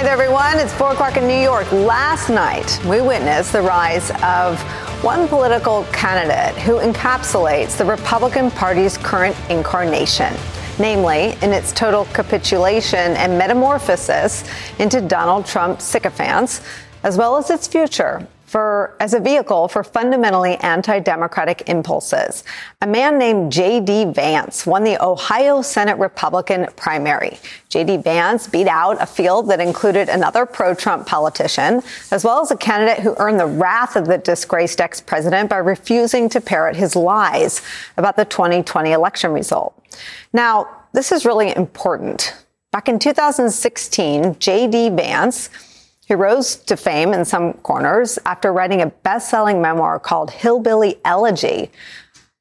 Hi there, everyone. It's 4 o'clock in New York. Last night, we witnessed the rise of one political candidate who encapsulates the Republican Party's current incarnation, namely in its total capitulation and metamorphosis into Donald Trump sycophants, as well as its future for as a vehicle for fundamentally anti-democratic impulses. A man named J.D. Vance won the Ohio Senate Republican primary. J.D. Vance beat out a field that included another pro-Trump politician, as well as a candidate who earned the wrath of the disgraced ex-president by refusing to parrot his lies about the 2020 election result. Now, this is really important. Back in 2016, J.D. Vance he rose to fame in some corners after writing a best-selling memoir called Hillbilly Elegy.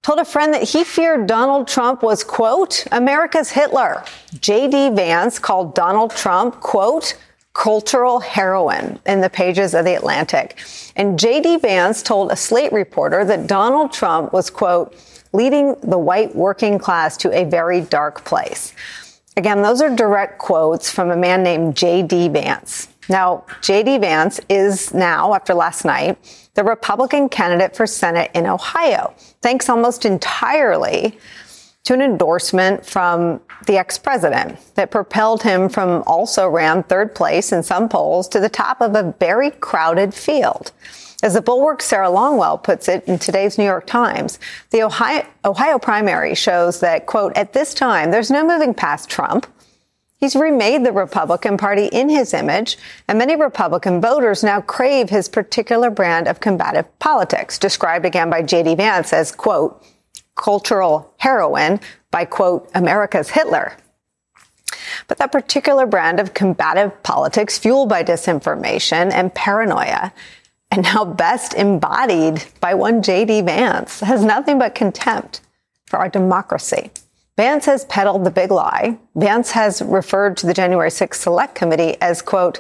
Told a friend that he feared Donald Trump was, quote, America's Hitler. J.D. Vance called Donald Trump, quote, cultural heroin in the pages of The Atlantic. And J.D. Vance told a Slate reporter that Donald Trump was, quote, leading the white working class to a very dark place. Again, those are direct quotes from a man named J.D. Vance. Now, J.D. Vance is now, after last night, the Republican candidate for Senate in Ohio, thanks almost entirely to an endorsement from the ex-president that propelled him from also ran third place in some polls to the top of a very crowded field. As the Bulwark Sarah Longwell puts it in today's New York Times, the Ohio, Ohio primary shows that, quote, at this time, there's no moving past Trump. He's remade the Republican Party in his image, and many Republican voters now crave his particular brand of combative politics, described again by J.D. Vance as, quote, cultural heroin by, quote, America's Hitler. But that particular brand of combative politics, fueled by disinformation and paranoia, and now best embodied by one J.D. Vance, has nothing but contempt for our democracy. Vance has peddled the big lie. Vance has referred to the January 6th Select Committee as, quote,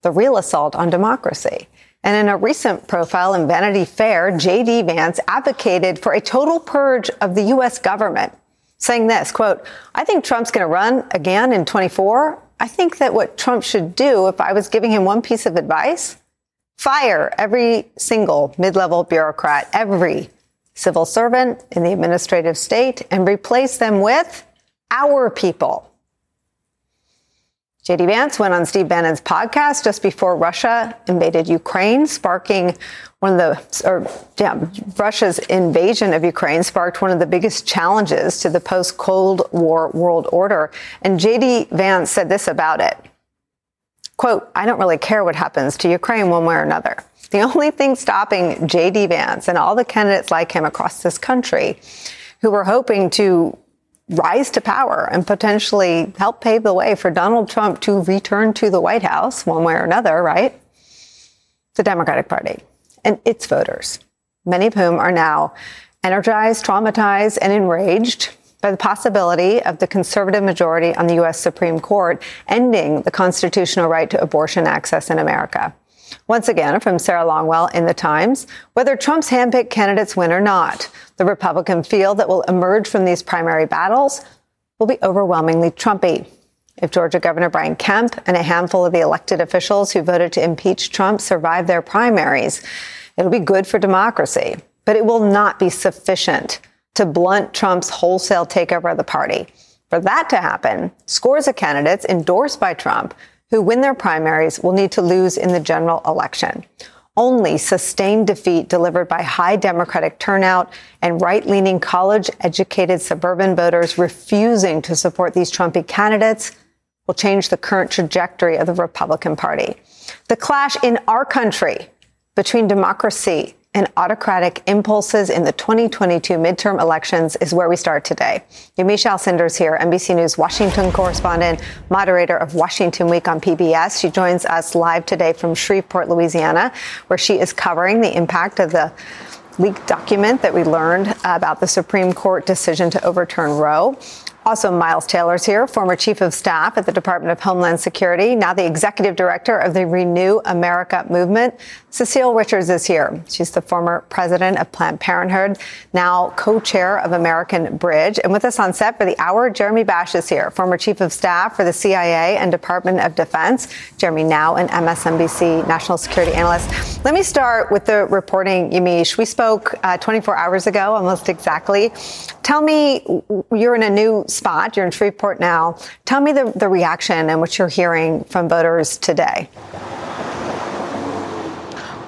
the real assault on democracy. And in a recent profile in Vanity Fair, J.D. Vance advocated for a total purge of the U.S. government, saying this, quote, I think Trump's going to run again in 24. I think that what Trump should do, if I was giving him one piece of advice, fire every single mid-level bureaucrat, every civil servant in the administrative state and replace them with our people. JD Vance went on Steve Bannon's podcast just before Russia invaded Ukraine, sparking one of the, or yeah, Russia's invasion of Ukraine sparked one of the biggest challenges to the post Cold War world order. And JD Vance said this about it. Quote, I don't really care what happens to Ukraine one way or another. The only thing stopping J.D. Vance and all the candidates like him across this country who were hoping to rise to power and potentially help pave the way for Donald Trump to return to the White House one way or another, right? The Democratic Party and its voters, many of whom are now energized, traumatized, and enraged by the possibility of the conservative majority on the U.S. Supreme Court ending the constitutional right to abortion access in America. Once again, from Sarah Longwell in The Times, whether Trump's handpicked candidates win or not, the Republican field that will emerge from these primary battles will be overwhelmingly Trumpy. If Georgia Governor Brian Kemp and a handful of the elected officials who voted to impeach Trump survive their primaries, it'll be good for democracy. But it will not be sufficient to blunt Trump's wholesale takeover of the party. For that to happen, scores of candidates endorsed by Trump who win their primaries will need to lose in the general election. Only sustained defeat delivered by high Democratic turnout and right leaning college educated suburban voters refusing to support these Trumpy candidates will change the current trajectory of the Republican Party. The clash in our country between democracy and autocratic impulses in the 2022 midterm elections is where we start today. Yamiche Alcindor's here, NBC News Washington correspondent, moderator of Washington Week on PBS. She joins us live today from Shreveport, Louisiana, where she is covering the impact of the leaked document that we learned about the Supreme Court decision to overturn Roe. Also, Miles Taylor's here, former chief of staff at the Department of Homeland Security, now the executive director of the Renew America movement. Cecile Richards is here. She's the former president of Planned Parenthood, now co-chair of American Bridge. And with us on set for the hour, Jeremy Bash is here, former chief of staff for the CIA and Department of Defense. Jeremy, now an MSNBC national security analyst. Let me start with the reporting, Yamiche. We spoke uh, 24 hours ago, almost exactly. Tell me, you're in a new spot. You're in Shreveport now. Tell me the, the reaction and what you're hearing from voters today.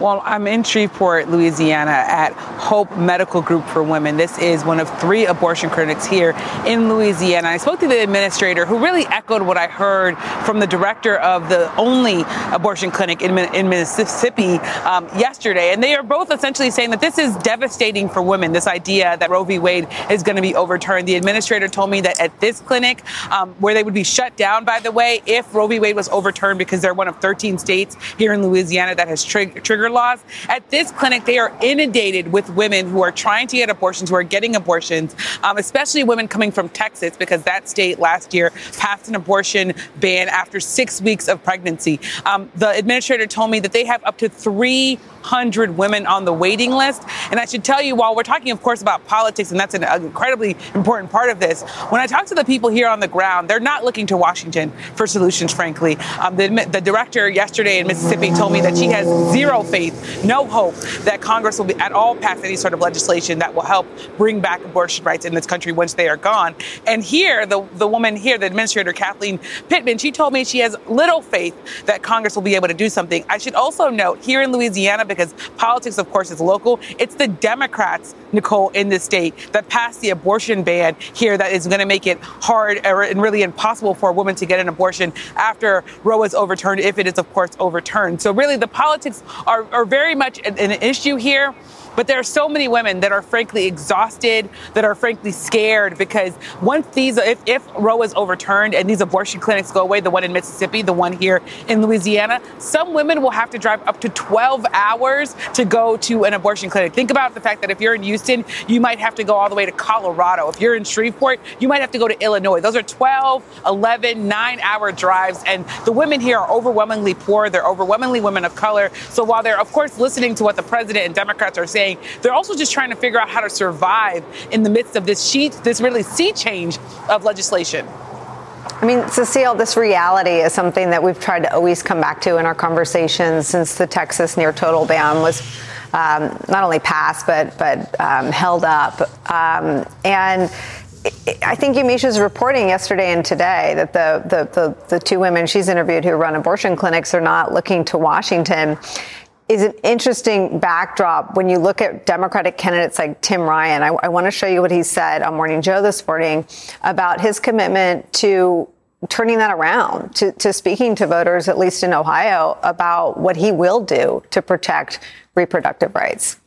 Well, I'm in Shreveport, Louisiana at Hope Medical Group for Women. This is one of three abortion clinics here in Louisiana. I spoke to the administrator who really echoed what I heard from the director of the only abortion clinic in, in Mississippi um, yesterday. And they are both essentially saying that this is devastating for women, this idea that Roe v. Wade is going to be overturned. The administrator told me that at this clinic, um, where they would be shut down, by the way, if Roe v. Wade was overturned, because they're one of 13 states here in Louisiana that has triggered laws. At this clinic, they are inundated with women who are trying to get abortions, who are getting abortions, um, especially women coming from Texas, because that state last year passed an abortion ban after six weeks of pregnancy. Um, the administrator told me that they have up to three 100 women on the waiting list. And I should tell you, while we're talking, of course, about politics, and that's an incredibly important part of this, when I talk to the people here on the ground, they're not looking to Washington for solutions, frankly. Um, the, the director yesterday in Mississippi told me that she has zero faith, no hope that Congress will be at all pass any sort of legislation that will help bring back abortion rights in this country once they are gone. And here, the, the woman here, the administrator, Kathleen Pittman, she told me she has little faith that Congress will be able to do something. I should also note here in Louisiana, because politics, of course, is local. It's the Democrats, Nicolle, in the state that passed the abortion ban here that is going to make it hard and really impossible for a woman to get an abortion after Roe is overturned, if it is, of course, overturned. So really, the politics are, are very much an, an issue here. But there are so many women that are frankly exhausted, that are frankly scared because once these, if, if Roe is overturned and these abortion clinics go away, the one in Mississippi, the one here in Louisiana, some women will have to drive up to 12 hours to go to an abortion clinic. Think about the fact that if you're in Houston, you might have to go all the way to Colorado. If you're in Shreveport, you might have to go to Illinois. Those are 12, 11, nine hour drives. And the women here are overwhelmingly poor. They're overwhelmingly women of color. So while they're, of course, listening to what the president and Democrats are saying, they're also just trying to figure out how to survive in the midst of this sheet, this really sea change of legislation. I mean, Cecile, this reality is something that we've tried to always come back to in our conversations since the Texas near total ban was um, not only passed but but um, held up. Um, and I think Yamiche's reporting yesterday and today that the, the, the, the two women she's interviewed who run abortion clinics are not looking to Washington is an interesting backdrop when you look at Democratic candidates like Tim Ryan. I, I want to show you what he said on Morning Joe this morning about his commitment to turning that around, to, to speaking to voters, at least in Ohio, about what he will do to protect reproductive rights.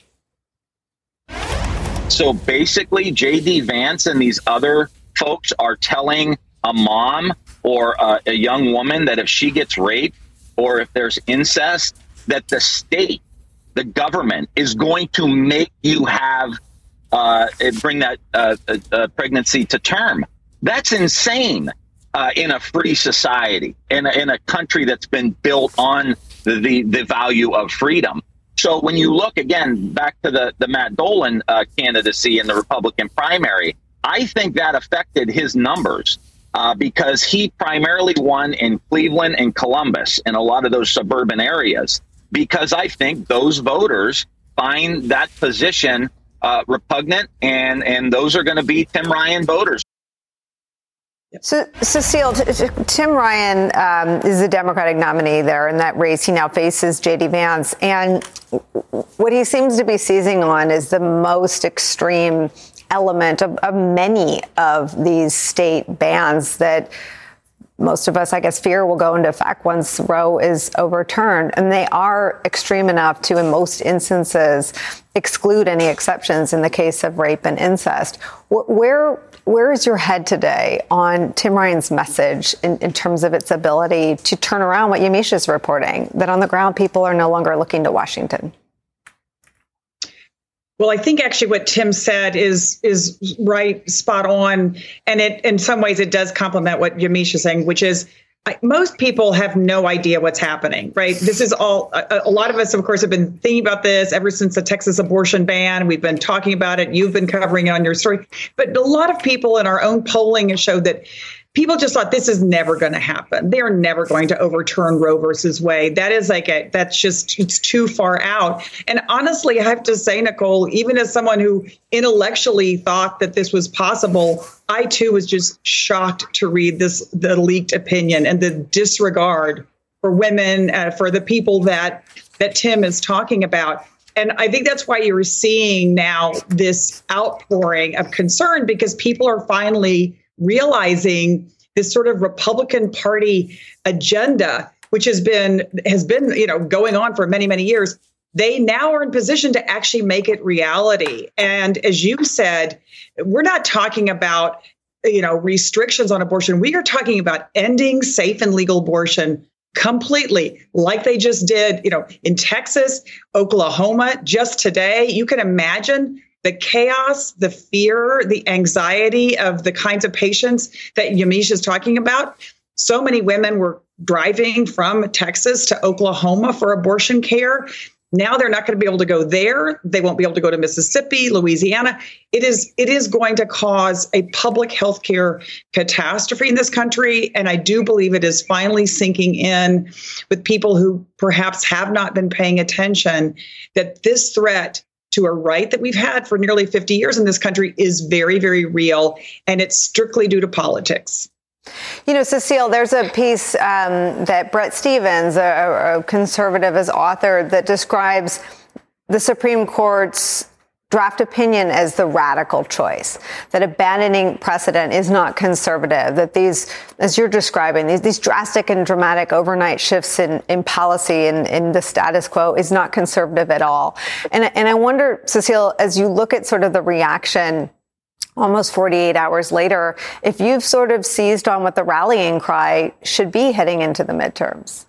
So basically, J.D. Vance and these other folks are telling a mom or a, a young woman that if she gets raped or if there's incest, that the state, the government, is going to make you have uh, bring that uh, uh, pregnancy to term. That's insane uh, in a free society, in a, in a country that's been built on the, the, the value of freedom. So when you look again back to the, the Matt Dolan uh, candidacy in the Republican primary, I think that affected his numbers uh, because he primarily won in Cleveland and Columbus and a lot of those suburban areas because I think those voters find that position uh, repugnant, and and those are going to be Tim Ryan voters. So, Cecile, Tim Ryan um, is the Democratic nominee there in that race. He now faces J.D. Vance. And what he seems to be seizing on is the most extreme element of, of many of these state bans that most of us, I guess, fear will go into effect once Roe is overturned. And they are extreme enough to, in most instances, exclude any exceptions in the case of rape and incest. Where where is your head today on Tim Ryan's message in, in terms of its ability to turn around what Yamiche is reporting, that on the ground people are no longer looking to Washington? Well, I think actually what Tim said is is right, spot on, and it in some ways it does complement what Yamiche is saying, which is I, most people have no idea what's happening, right? This is all, a, a, lot of us, of course, have been thinking about this ever since the Texas abortion ban. We've been talking about it. You've been covering it on your story. But a lot of people in our own polling have showed that people just thought this is never going to happen. They're never going to overturn Roe versus Wade. That is like a that's just it's too far out. And honestly, I have to say, Nicolle, even as someone who intellectually thought that this was possible, I too was just shocked to read this the leaked opinion and the disregard for women, uh, for the people that that Tim is talking about. And I think that's why you're seeing now this outpouring of concern because people are finally realizing this sort of Republican Party agenda, which has been has been you know going on for many many years. They now are in position to actually make it reality. And as you said, we're not talking about you know restrictions on abortion. We are talking about ending safe and legal abortion completely like they just did you know in Texas, Oklahoma just today. You can imagine the chaos, the fear, the anxiety of the kinds of patients that Yamiche is talking about. So many women were driving from Texas to Oklahoma for abortion care. Now they're not going to be able to go there. They won't be able to go to Mississippi, Louisiana. It is it is going to cause a public health care catastrophe in this country. And I do believe it is finally sinking in with people who perhaps have not been paying attention that this threat to a right that we've had for nearly 50 years in this country is very, very real, and it's strictly due to politics. You know, Cecile, there's a piece um, that Bret Stephens, a, a conservative, has authored that describes the Supreme Court's draft opinion as the radical choice, that abandoning precedent is not conservative, that these, as you're describing, these, these drastic and dramatic overnight shifts in, in policy and in the status quo is not conservative at all. And, and I wonder, Cecile, as you look at sort of the reaction almost 48 hours later, if you've sort of seized on what the rallying cry should be heading into the midterms.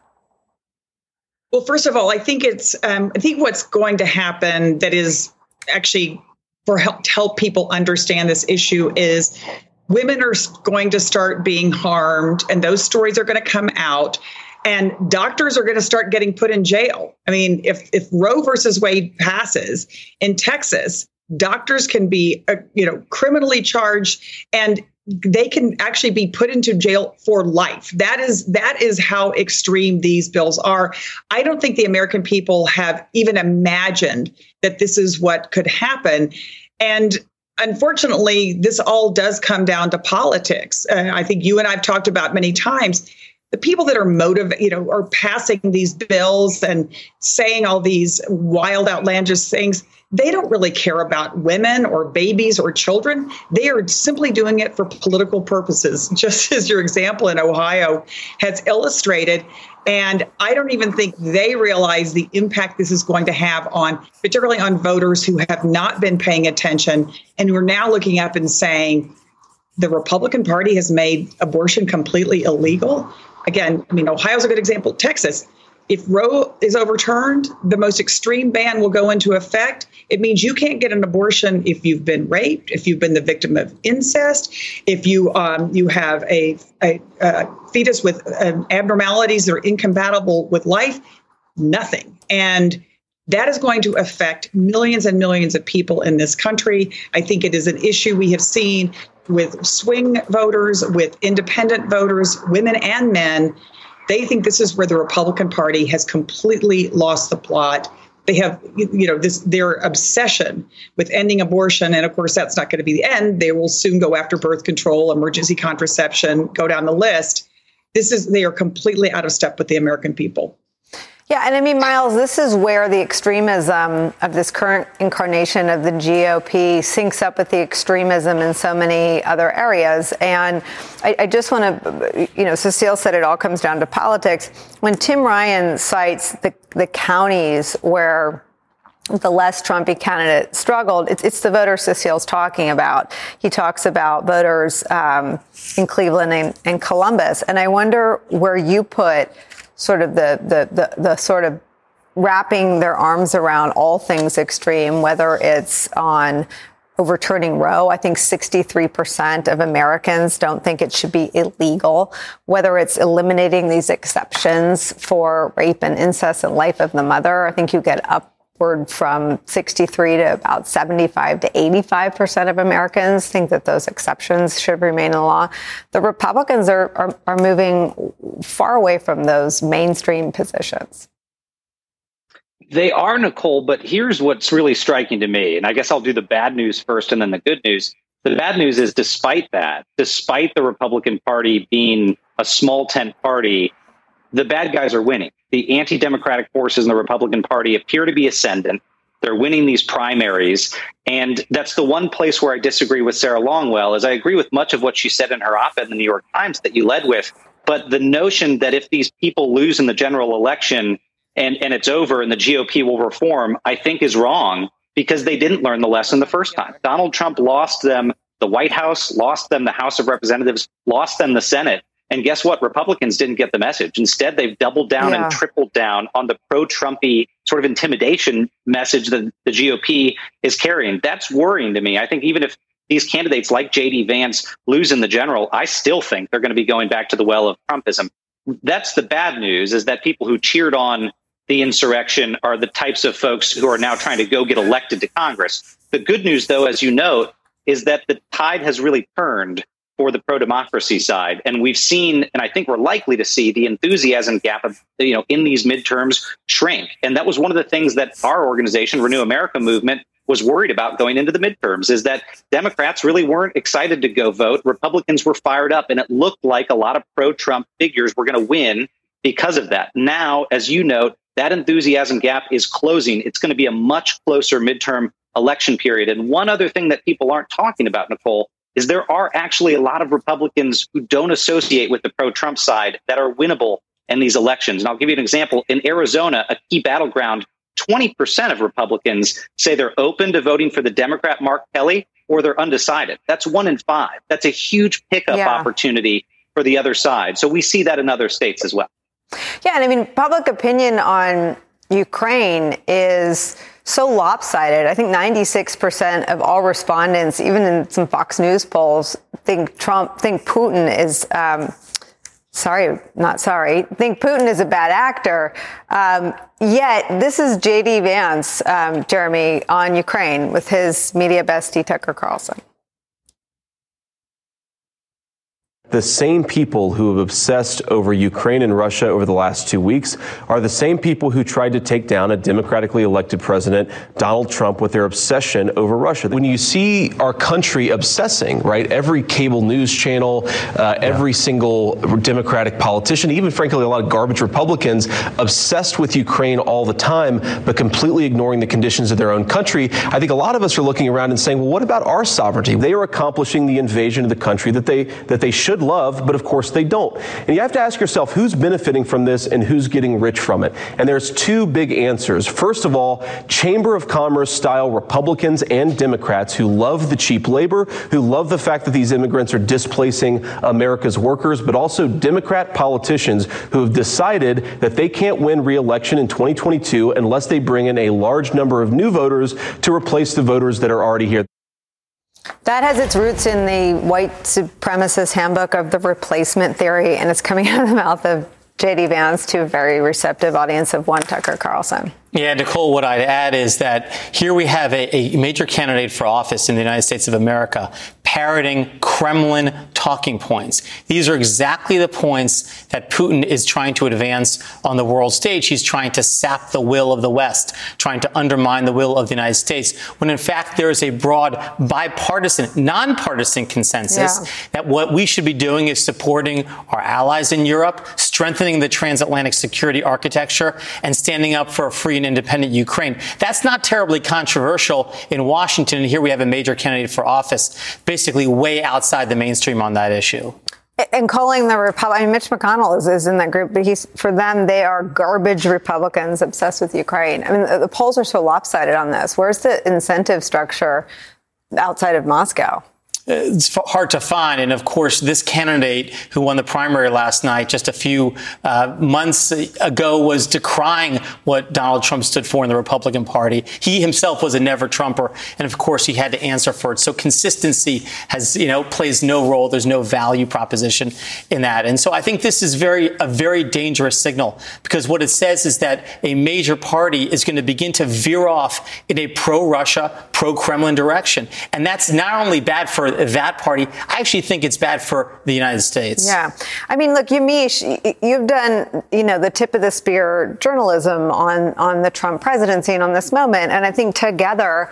Well, first of all, I think it's um, I think what's going to happen that is actually for help to help people understand this issue is women are going to start being harmed and those stories are going to come out and doctors are going to start getting put in jail. I mean, if if Roe versus Wade passes in Texas, doctors can be uh, you know criminally charged and they can actually be put into jail for life. That is that is how extreme these bills are. I don't think the American people have even imagined that this is what could happen. And unfortunately, this all does come down to politics. Uh, I think you and I've talked about many times the people that are motivated, you know, are passing these bills and saying all these wild, outlandish things, they don't really care about women or babies or children. They are simply doing it for political purposes, just as your example in Ohio has illustrated. And I don't even think they realize the impact this is going to have on, particularly on voters who have not been paying attention and who are now looking up and saying, the Republican Party has made abortion completely illegal again, I mean, Ohio's a good example. Texas, if Roe is overturned, the most extreme ban will go into effect. It means you can't get an abortion if you've been raped, if you've been the victim of incest, if you um, you have a, a, a fetus with um, abnormalities that are incompatible with life. Nothing, and that is going to affect millions and millions of people in this country. I think it is an issue we have seen with swing voters, with independent voters, women and men. They think this is where the Republican Party has completely lost the plot. They have, you know, this their obsession with ending abortion, and of course, that's not going to be the end. They will soon go after birth control, emergency contraception, go down the list. This is they are completely out of step with the American people. Yeah, and I mean, Miles, this is where the extremism of this current incarnation of the GOP syncs up with the extremism in so many other areas. And I, I just want to, you know, Cecile said it all comes down to politics. When Tim Ryan cites the, the counties where the less Trumpy candidate struggled, it's, it's the voters Cecile's talking about. He talks about voters um, in Cleveland and, and Columbus. And I wonder where you put sort of the, the, the, the sort of wrapping their arms around all things extreme, whether it's on overturning Roe. I think 63% of Americans don't think it should be illegal, whether it's eliminating these exceptions for rape and incest and life of the mother. I think you get up upward from 63 to about 75 to 85 percent of Americans think that those exceptions should remain in law. The Republicans are, are, are moving far away from those mainstream positions. They are, Nicolle, but here's what's really striking to me. And I guess I'll do the bad news first and then the good news. The bad news is, despite that, despite the Republican Party being a small tent party, the bad guys are winning. The anti democratic forces in the Republican Party appear to be ascendant. They're winning these primaries. And that's the one place where I disagree with Sarah Longwell, is I agree with much of what she said in her op ed in the New York Times that you led with. But the notion that if these people lose in the general election and, and it's over and the GOP will reform, I think is wrong because they didn't learn the lesson the first time. Donald Trump lost them the White House, lost them the House of Representatives, lost them the Senate. And guess what? Republicans didn't get the message. Instead, they've doubled down yeah. and tripled down on the pro Trumpy sort of intimidation message that the GOP is carrying. That's worrying to me. I think even if these candidates like JD Vance lose in the general, I still think they're going to be going back to the well of Trumpism. That's the bad news is that people who cheered on the insurrection are the types of folks who are now trying to go get elected to Congress. The good news, though, as you note, is that the tide has really turned for the pro democracy side. And we've seen, and I think we're likely to see, the enthusiasm gap of, you know, in these midterms shrink. And that was one of the things that our organization, Renew America Movement, was worried about going into the midterms is that Democrats really weren't excited to go vote. Republicans were fired up, and it looked like a lot of pro Trump figures were going to win because of that. Now, as you note, that enthusiasm gap is closing. It's going to be a much closer midterm election period. And one other thing that people aren't talking about, Nicolle, is there are actually a lot of Republicans who don't associate with the pro Trump side that are winnable in these elections. And I'll give you an example. In Arizona, a key battleground, 20% of Republicans say they're open to voting for the Democrat Mark Kelly or they're undecided. That's one in five. That's a huge pickup yeah. opportunity for the other side. So we see that in other states as well. Yeah. And I mean, public opinion on Ukraine is so lopsided. I think 96% of all respondents, even in some Fox News polls, think Trump, think Putin is, um, sorry, not sorry, think Putin is a bad actor. Um, yet this is J.D. Vance, um, Jeremy, on Ukraine with his media bestie Tucker Carlson. The same people who have obsessed over Ukraine and Russia over the last two weeks are the same people who tried to take down a democratically elected president, Donald Trump, with their obsession over Russia. When you see our country obsessing, right, every cable news channel, uh, every single Democratic politician, even frankly a lot of garbage Republicans, obsessed with Ukraine all the time, but completely ignoring the conditions of their own country, I think a lot of us are looking around and saying, well, what about our sovereignty? They are accomplishing the invasion of the country that they that they should love, but of course they don't. And you have to ask yourself who's benefiting from this and who's getting rich from it. And there's two big answers. First of all, Chamber of Commerce style Republicans and Democrats who love the cheap labor, who love the fact that these immigrants are displacing America's workers, but also Democrat politicians who have decided that they can't win re-election in 2022 unless they bring in a large number of new voters to replace the voters that are already here. That has its roots in the white supremacist handbook of the replacement theory, and it's coming out of the mouth of J.D. Vance to a very receptive audience of one Tucker Carlson. Yeah, Nicolle, what I'd add is that here we have a, a, major candidate for office in the United States of America parroting Kremlin talking points. These are exactly the points that Putin is trying to advance on the world stage. He's trying to sap the will of the West, trying to undermine the will of the United States, when in fact there is a broad bipartisan, nonpartisan consensus yeah. that what we should be doing is supporting our allies in Europe, strengthening the transatlantic security architecture, and standing up for a free and independent Ukraine. That's not terribly controversial in Washington. And here we have a major candidate for office, basically way outside the mainstream on that issue. And calling the Republic, I mean, Mitch McConnell is, is, in that group, but he's for them they are garbage Republicans obsessed with Ukraine. I mean, the, the polls are so lopsided on this. Where's the incentive structure outside of Moscow? It's hard to find. And of course, this candidate who won the primary last night, just a few uh, months ago, was decrying what Donald Trump stood for in the Republican Party. He himself was a never Trumper, and of course, he had to answer for it. So consistency has, you know, plays no role. There's no value proposition in that. And so I think this is very a very dangerous signal because what it says is that a major party is going to begin to veer off in a pro-Russia, pro-Kremlin direction, and that's not only bad for that party. I actually think it's bad for the United States. Yeah. I mean, look, Yamiche, you've done, you know, the tip of the spear journalism on, on the Trump presidency and on this moment. And I think together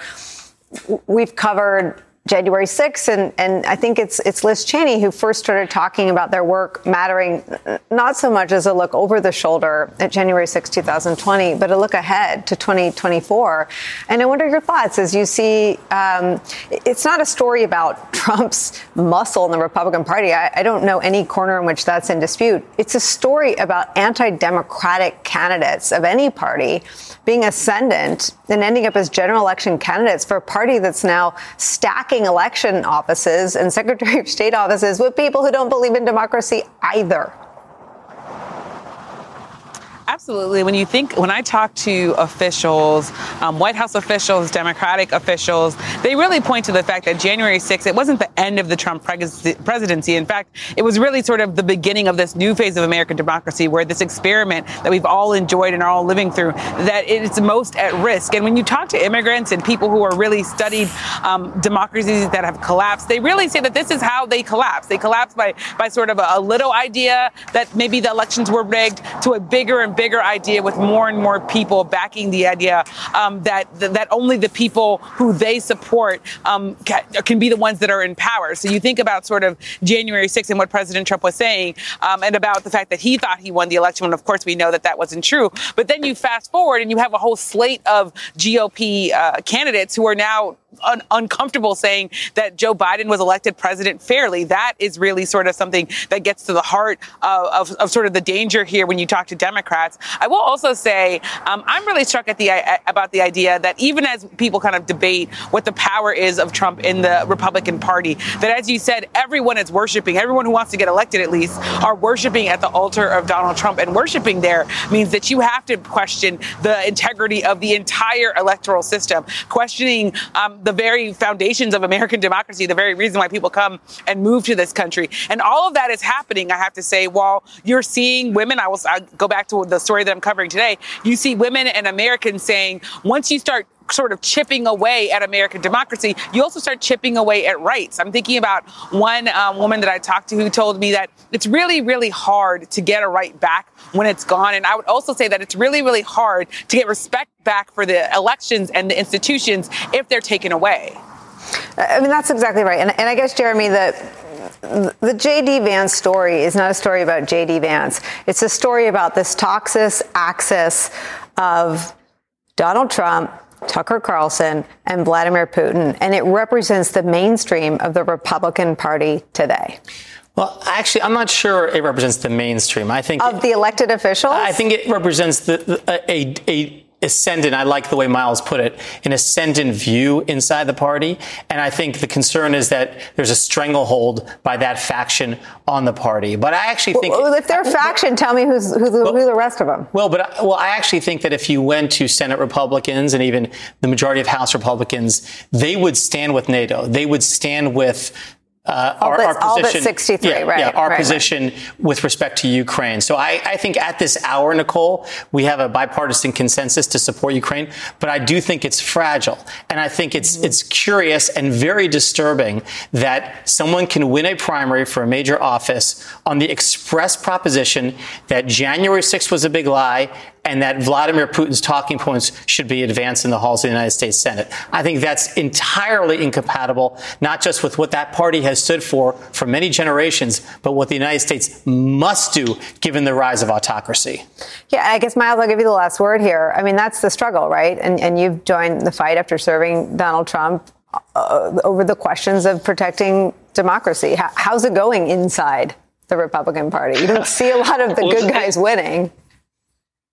we've covered January 6th, and, and I think it's it's Liz Cheney who first started talking about their work mattering not so much as a look over the shoulder at January 6, 2020, but a look ahead to 2024. And I wonder your thoughts as you see um, it's not a story about Trump's muscle in the Republican Party. I, I don't know any corner in which that's in dispute. It's a story about anti-democratic candidates of any party being ascendant and ending up as general election candidates for a party that's now stacking election offices and Secretary of State offices with people who don't believe in democracy either. Absolutely. When you think, when I talk to officials, um, White House officials, Democratic officials, they really point to the fact that January 6th, it wasn't the end of the Trump presidency. In fact, it was really sort of the beginning of this new phase of American democracy where this experiment that we've all enjoyed and are all living through, that it's most at risk. And when you talk to immigrants and people who are really studied um, democracies that have collapsed, they really say that this is how they collapse. They collapse by, by sort of a, a little idea that maybe the elections were rigged to a bigger and bigger idea with more and more people backing the idea um, that that only the people who they support um, can, can, be the ones that are in power. So you think about sort of January 6th and what President Trump was saying, um, and about the fact that he thought he won the election. And of course, we know that that wasn't true. But then you fast forward and you have a whole slate of GOP uh, candidates who are now un- uncomfortable saying that Joe Biden was elected president fairly. That is really sort of something that gets to the heart of, of, of sort of the danger here when you talk to Democrats. I will also say um, I'm really struck at the about the idea that even as people kind of debate what the power is of Trump in the Republican Party, that as you said, everyone is worshiping. Everyone who wants to get elected, at least, are worshiping at the altar of Donald Trump. And worshiping there means that you have to question the integrity of the entire electoral system, questioning um, the very foundations of American democracy, the very reason why people come and move to this country. And all of that is happening, I have to say, while you're seeing women, I will I'll go back to the story that I'm covering today. You see women and Americans saying, once you start sort of chipping away at American democracy, you also start chipping away at rights. I'm thinking about one um, woman that I talked to who told me that it's really, really hard to get a right back when it's gone. And I would also say that it's really, really hard to get respect back for the elections and the institutions if they're taken away. I mean, that's exactly right. And, and I guess, Jeremy, the the J.D. Vance story is not a story about J.D. Vance. It's a story about this toxic axis of Donald Trump, Tucker Carlson, and Vladimir Putin, and it represents the mainstream of the Republican Party today. Well, actually, I'm not sure it represents the mainstream. I think of it, the elected officials. I think it represents the, the, a, a ascendant, I like the way Miles put it, an ascendant view inside the party. And I think the concern is that there's a stranglehold by that faction on the party. But I actually think. Well, if they're a faction, tell me who's, who, the, well, who the rest of them. Well, but well, I actually think that if you went to Senate Republicans and even the majority of House Republicans, they would stand with NATO. They would stand with uh, our, but, our, position, 63, yeah, right? Yeah, our right, position right. with respect to Ukraine. So I, I, think at this hour, Nicolle, we have a bipartisan consensus to support Ukraine, but I do think it's fragile, and I think it's mm-hmm. it's curious and very disturbing that someone can win a primary for a major office on the express proposition that January 6th was a big lie and that Vladimir Putin's talking points should be advanced in the halls of the United States Senate. I think that's entirely incompatible, not just with what that party has stood for for many generations, but what the United States must do given the rise of autocracy. Yeah, I guess, Miles, I'll give you the last word here. I mean, that's the struggle, right? And, and you've joined the fight after serving Donald Trump uh, over the questions of protecting democracy. How, how's it going inside the Republican Party? You don't see a lot of the well, good guys winning.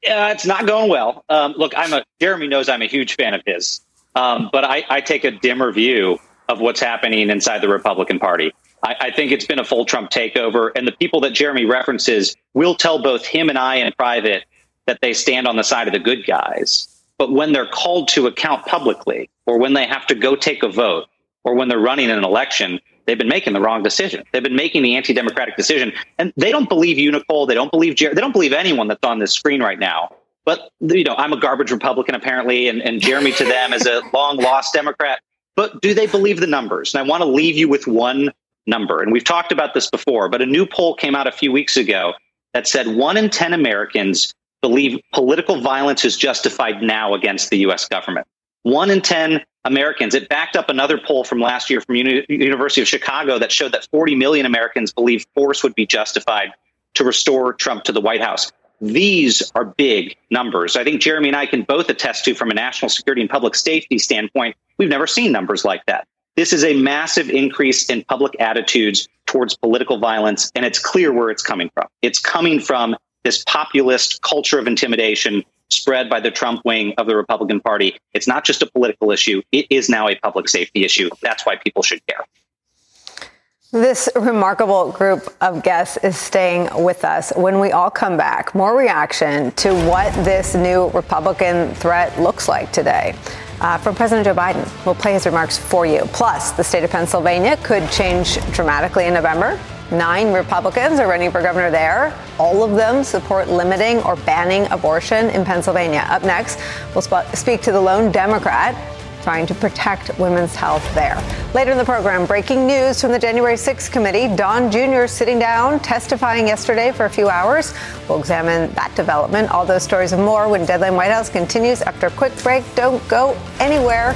Yeah, it's not going well. Um, look, I'm a Jeremy knows I'm a huge fan of his, um, but I, I, take a dimmer view of what's happening inside the Republican Party. I, I, think it's been a full Trump takeover, and the people that Jeremy references will tell both him and I in private that they stand on the side of the good guys. But when they're called to account publicly, or when they have to go take a vote, or when they're running an election, they've been making the wrong decision. They've been making the anti-democratic decision, and they don't believe you, Nicolle. They don't believe Jer- they don't believe anyone that's on this screen right now. But you know, I'm a garbage Republican apparently, and, and Jeremy to them is a long lost Democrat. But do they believe the numbers? And I want to leave you with one number. And we've talked about this before, but a new poll came out a few weeks ago that said one in 10 Americans believe political violence is justified now against the US government. One in 10 Americans. It backed up another poll from last year from Uni- University of Chicago that showed that 40 million Americans believe force would be justified to restore Trump to the White House. These are big numbers. I think Jeremy and I can both attest to from a national security and public safety standpoint, we've never seen numbers like that. This is a massive increase in public attitudes towards political violence, and it's clear where it's coming from. It's coming from this populist culture of intimidation spread by the Trump wing of the Republican Party. It's not just a political issue, it is now a public safety issue. That's why people should care. This remarkable group of guests is staying with us. When we all come back, more reaction to what this new Republican threat looks like today. Uh, from President Joe Biden. We'll play his remarks for you. Plus, the state of Pennsylvania could change dramatically in November. Nine Republicans are running for governor there. All of them support limiting or banning abortion in Pennsylvania. Up next, we'll sp- speak to the lone Democrat trying to protect women's health there. Later in the program, breaking news from the January 6th committee. Don Jr. sitting down, testifying yesterday for a few hours. We'll examine that development, all those stories and more when Deadline White House continues after a quick break. Don't go anywhere.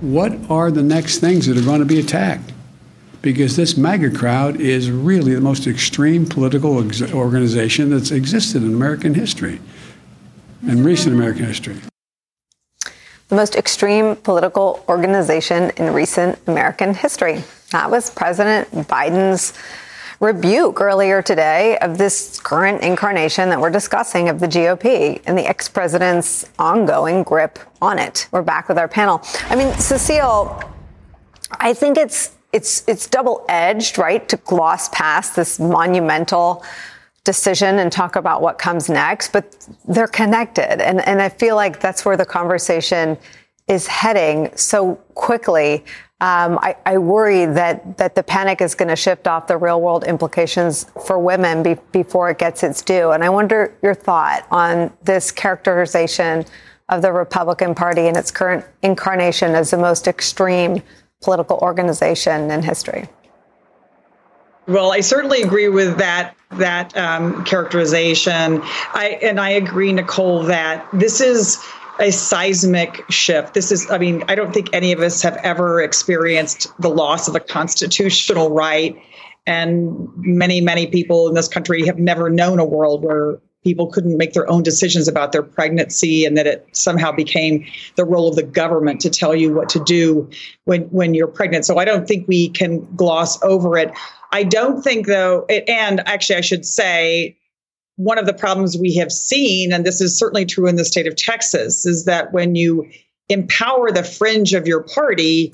What are the next things that are going to be attacked? Because this MAGA crowd is really the most extreme political ex- organization that's existed in American history, in recent American history. The most extreme political organization in recent American history. That was President Biden's rebuke earlier today of this current incarnation that we're discussing of the GOP and the ex president's ongoing grip on it. We're back with our panel. I mean, Cecile, I think it's it's it's double edged, right, to gloss past this monumental decision and talk about what comes next, but they're connected. And and I feel like that's where the conversation is heading so quickly um, I, I, worry that that the panic is going to shift off the real world implications for women be, before it gets its due. And I wonder your thought on this characterization of the Republican Party in its current incarnation as the most extreme political organization in history. Well, I certainly agree with that that um, characterization. I and I agree, Nicolle, that this is a seismic shift. This is, I mean, I don't think any of us have ever experienced the loss of a constitutional right. And many, many people in this country have never known a world where people couldn't make their own decisions about their pregnancy and that it somehow became the role of the government to tell you what to do when when you're pregnant. So i don't think we can gloss over it. I don't think though it, and actually i should say one of the problems we have seen and this is certainly true in the state of texas is that when you empower the fringe of your party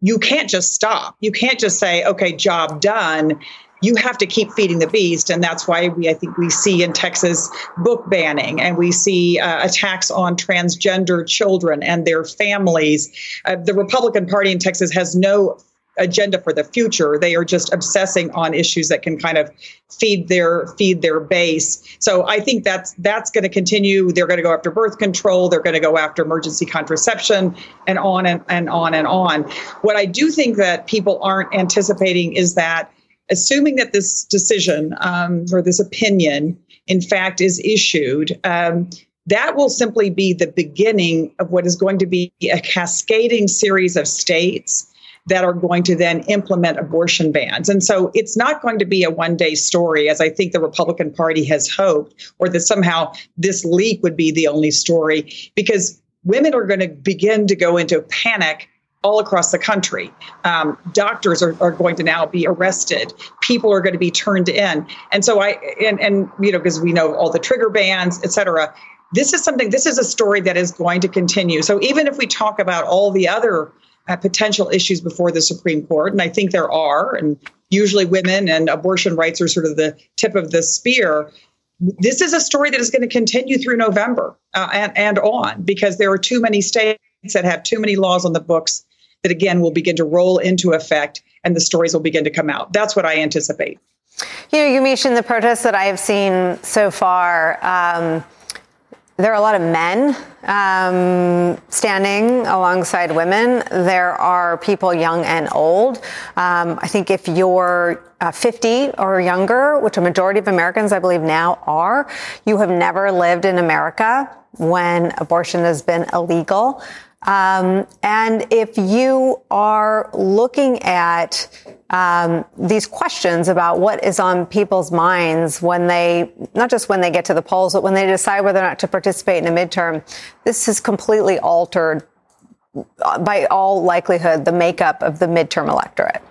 you can't just stop you can't just say okay job done you have to keep feeding the beast. And that's why we, I think we see in Texas book banning and we see uh, attacks on transgender children and their families. Uh, the Republican Party in Texas has no agenda for the future. They are just obsessing on issues that can kind of feed their feed their base. So I think that's that's going to continue. They're going to go after birth control. They're going to go after emergency contraception, and on and, and on and on. What I do think that people aren't anticipating is that assuming that this decision um, or this opinion, in fact, is issued, um, that will simply be the beginning of what is going to be a cascading series of states that are going to then implement abortion bans. And so it's not going to be a one day story, as I think the Republican Party has hoped, or that somehow this leak would be the only story, because women are going to begin to go into panic all across the country. Um, doctors are, are going to now be arrested. People are going to be turned in. And so I, and, and you know, because we know all the trigger bans, et cetera. This is something, this is a story that is going to continue. So even if we talk about all the other uh, potential issues before the Supreme Court, and I think there are, and usually women and abortion rights are sort of the tip of the spear. This is a story that is going to continue through November uh, and, and on because there are too many states that have too many laws on the books that again will begin to roll into effect and the stories will begin to come out. That's what I anticipate. You know, you mentioned the protests that I have seen so far. Um, there are a lot of men um, standing alongside women. There are people young and old. Um, I think if you're uh, 50 or younger, which a majority of Americans, I believe, now are, you have never lived in America when abortion has been illegal. Um, and if you are looking at um, these questions about what is on people's minds when they, not just when they get to the polls, but when they decide whether or not to participate in a midterm, this has completely altered, by all likelihood, the makeup of the midterm electorate.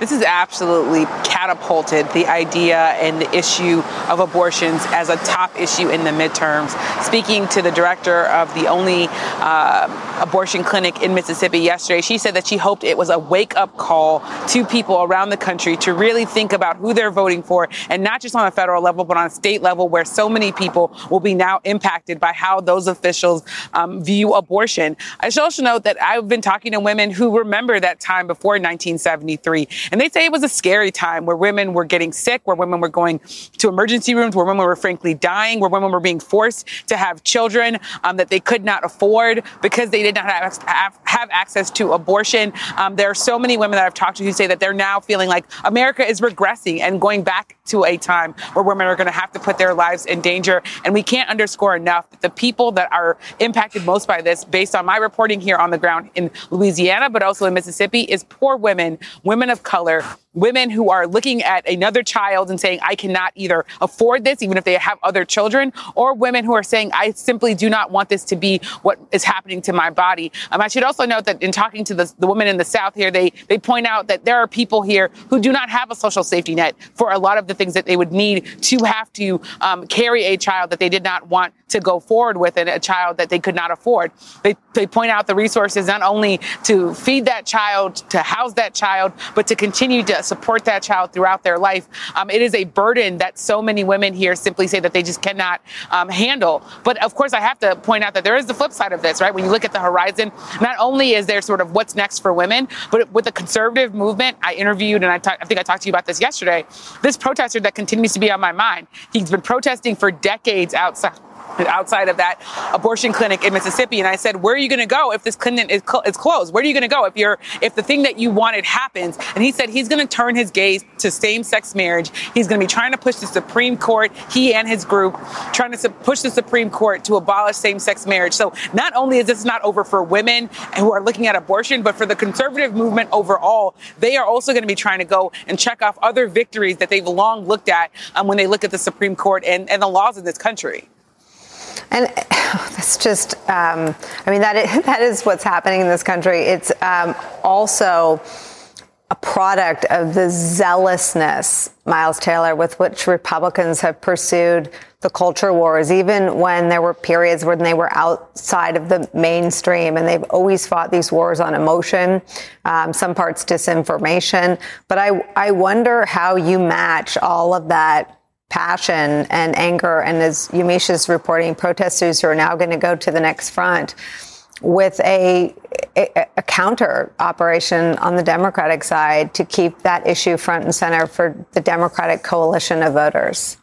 This has absolutely catapulted the idea and the issue of abortions as a top issue in the midterms. Speaking to the director of the only uh, abortion clinic in Mississippi yesterday, she said that she hoped it was a wake up call to people around the country to really think about who they're voting for, and not just on a federal level, but on a state level where so many people will be now impacted by how those officials um, view abortion. I should also note that I've been talking to women who remember that time before 1973 and they say it was a scary time where women were getting sick, where women were going to emergency rooms, where women were frankly dying, where women were being forced to have children um, that they could not afford because they did not have, have, have access to abortion. Um, there are so many women that I've talked to who say that they're now feeling like America is regressing and going back to a time where women are going to have to put their lives in danger. And we can't underscore enough that the people that are impacted most by this, based on my reporting here on the ground in Louisiana, but also in Mississippi, is poor women, women of color color, women who are looking at another child and saying, I cannot either afford this, even if they have other children, or women who are saying, I simply do not want this to be what is happening to my body. Um, I should also note that in talking to the, the women in the South here, they, they point out that there are people here who do not have a social safety net for a lot of the things that they would need to have to um, carry a child that they did not want to go forward with and a child that they could not afford. They, they point out the resources not only to feed that child, to house that child, but to continue to support that child throughout their life. Um, it is a burden that so many women here simply say that they just cannot um, handle. But of course, I have to point out that there is the flip side of this, right? When you look at the horizon, not only is there sort of what's next for women, but with the conservative movement, I interviewed and I, I think I talked to you about this yesterday. This protester that continues to be on my mind, he's been protesting for decades outside outside of that abortion clinic in Mississippi. And I said, where are you going to go if this clinic is, cl- is closed? Where are you going to go if you're, if the thing that you wanted happens? And he said he's going to turn his gaze to same sex marriage. He's going to be trying to push the Supreme Court, he and his group, trying to push the Supreme Court to abolish same sex marriage. So not only is this not over for women who are looking at abortion, but for the conservative movement overall, they are also going to be trying to go and check off other victories that they've long looked at um, when they look at the Supreme Court and, and the laws of this country. And that's just, um, I mean, that is, that is what's happening in this country. It's um, also a product of the zealousness, Miles Taylor, with which Republicans have pursued the culture wars, even when there were periods when they were outside of the mainstream. And they've always fought these wars on emotion, um, some parts disinformation. But I, I wonder how you match all of that passion and anger. And as Yamiche is reporting, protesters who are now going to go to the next front with a, a, a, counter operation on the Democratic side to keep that issue front and center for the Democratic coalition of voters.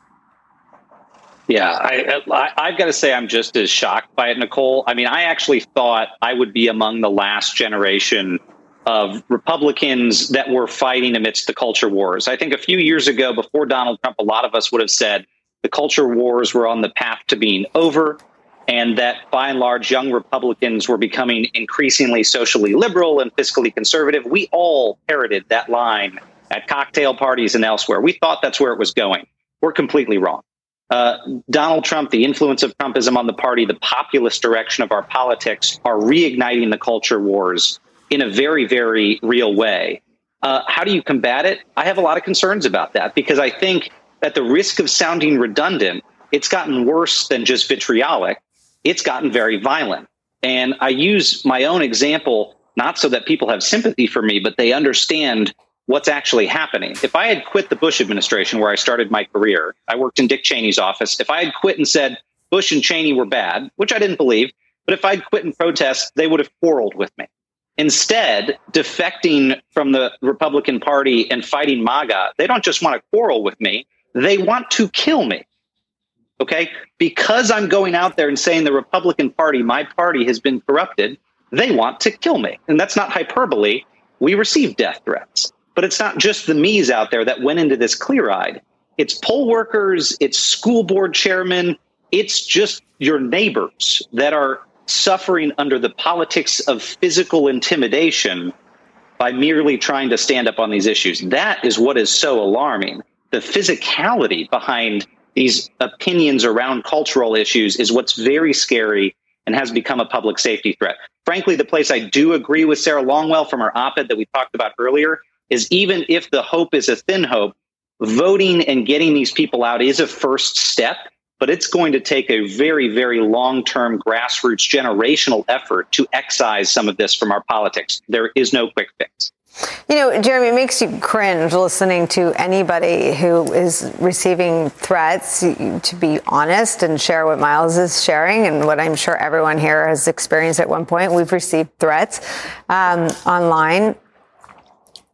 Yeah, I, I, have got to say I'm just as shocked by it, Nicolle. I mean, I actually thought I would be among the last generation of Republicans that were fighting amidst the culture wars. I think a few years ago, before Donald Trump, a lot of us would have said the culture wars were on the path to being over, and that by and large, young Republicans were becoming increasingly socially liberal and fiscally conservative. We all parroted that line at cocktail parties and elsewhere. We thought that's where it was going. We're completely wrong. Uh, Donald Trump, the influence of Trumpism on the party, the populist direction of our politics are reigniting the culture wars in a very, very real way. Uh, how do you combat it? I have a lot of concerns about that because I think at the risk of sounding redundant, it's gotten worse than just vitriolic. It's gotten very violent. And I use my own example, not so that people have sympathy for me, but they understand what's actually happening. If I had quit the Bush administration where I started my career, I worked in Dick Cheney's office. If I had quit and said Bush and Cheney were bad, which I didn't believe, but if I'd quit in protest, they would have quarreled with me. Instead, defecting from the Republican Party and fighting MAGA, they don't just want to quarrel with me, they want to kill me. Okay? Because I'm going out there and saying the Republican Party, my party, has been corrupted, they want to kill me. And that's not hyperbole. We receive death threats. But it's not just the me's out there that went into this clear eyed. It's poll workers, it's school board chairmen, it's just your neighbors that are suffering under the politics of physical intimidation by merely trying to stand up on these issues. That is what is so alarming. The physicality behind these opinions around cultural issues is what's very scary and has become a public safety threat. Frankly, the place I do agree with Sarah Longwell from her op ed that we talked about earlier is even if the hope is a thin hope, voting and getting these people out is a first step but it's going to take a very, very long term grassroots generational effort to excise some of this from our politics. There is no quick fix. You know, Jeremy, it makes you cringe listening to anybody who is receiving threats to be honest and share what Miles is sharing and what I'm sure everyone here has experienced at one point. We've received threats um, online.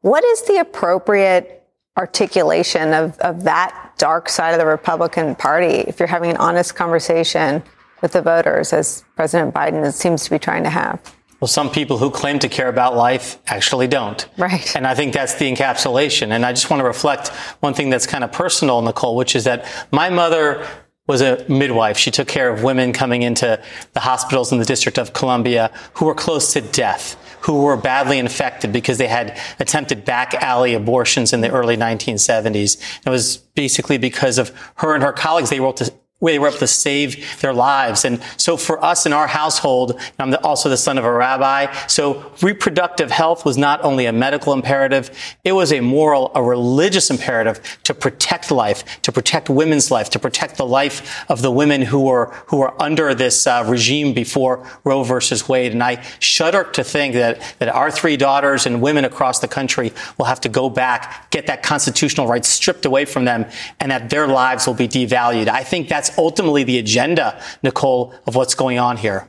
What is the appropriate articulation of, of that dark side of the Republican Party if you're having an honest conversation with the voters, as President Biden seems to be trying to have? Well, some people who claim to care about life actually don't. Right. And I think that's the encapsulation. And I just want to reflect one thing that's kind of personal, Nicolle, which is that my mother was a midwife. She took care of women coming into the hospitals in the District of Columbia who were close to death who were badly infected because they had attempted back alley abortions in the early 1970s. It was basically because of her and her colleagues. They wrote to they were able to save their lives. And so for us in our household, I'm also the son of a rabbi. So reproductive health was not only a medical imperative, it was a moral, a religious imperative to protect life, to protect women's life, to protect the life of the women who were, who were under this uh, regime before Roe versus Wade. And I shudder to think that, that our three daughters and women across the country will have to go back, get that constitutional right stripped away from them, and that their lives will be devalued. I think that's ultimately the agenda, Nicolle, of what's going on here.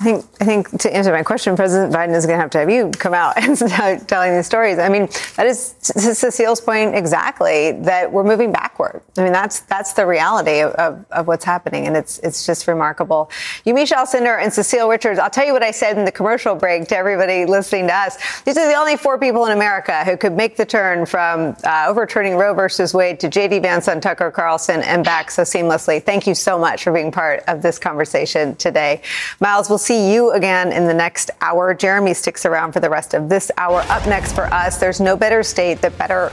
I think, I think to answer my question, President Biden is going to have to have you come out and start telling these stories. I mean, that is to Cecile's point exactly that we're moving backward. I mean, that's that's the reality of, of, what's happening, and it's it's just remarkable. Yamiche Alcindor and Cecile Richards. I'll tell you what I said in the commercial break to everybody listening to us. These are the only four people in America who could make the turn from uh, overturning Roe versus Wade to J.D. Vance on Tucker Carlson and back so seamlessly. Thank you so much for being part of this conversation today, Miles. We'll see see you again in the next hour. Jeremy sticks around for the rest of this hour. Up next for us, there's no better state that better,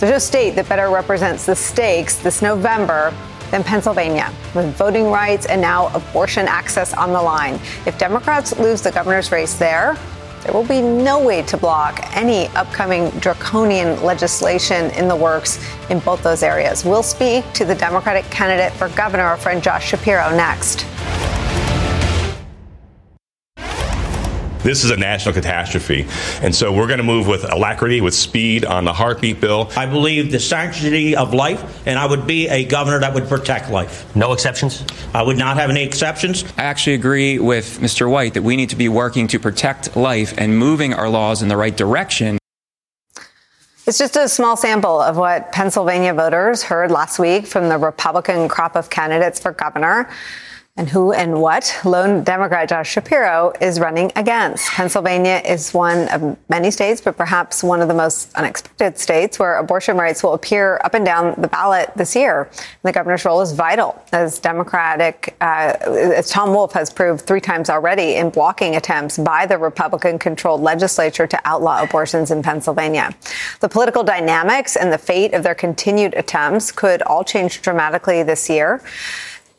there's no state that better represents the stakes this November than Pennsylvania, with voting rights and now abortion access on the line. If Democrats lose the governor's race there, there will be no way to block any upcoming draconian legislation in the works in both those areas. We'll speak to the Democratic candidate for governor, our friend Josh Shapiro, next. This is a national catastrophe. And so we're going to move with alacrity, with speed on the heartbeat bill. I believe the sanctity of life, and I would be a governor that would protect life. No exceptions? I would not have any exceptions. I actually agree with Mr. White that we need to be working to protect life and moving our laws in the right direction. It's just a small sample of what Pennsylvania voters heard last week from the Republican crop of candidates for governor and who and what lone Democrat Josh Shapiro is running against. Pennsylvania is one of many states, but perhaps one of the most unexpected states where abortion rights will appear up and down the ballot this year. the governor's role is vital, as Democratic, uh, as Tom Wolf has proved three times already in blocking attempts by the Republican-controlled legislature to outlaw abortions in Pennsylvania. The political dynamics and the fate of their continued attempts could all change dramatically this year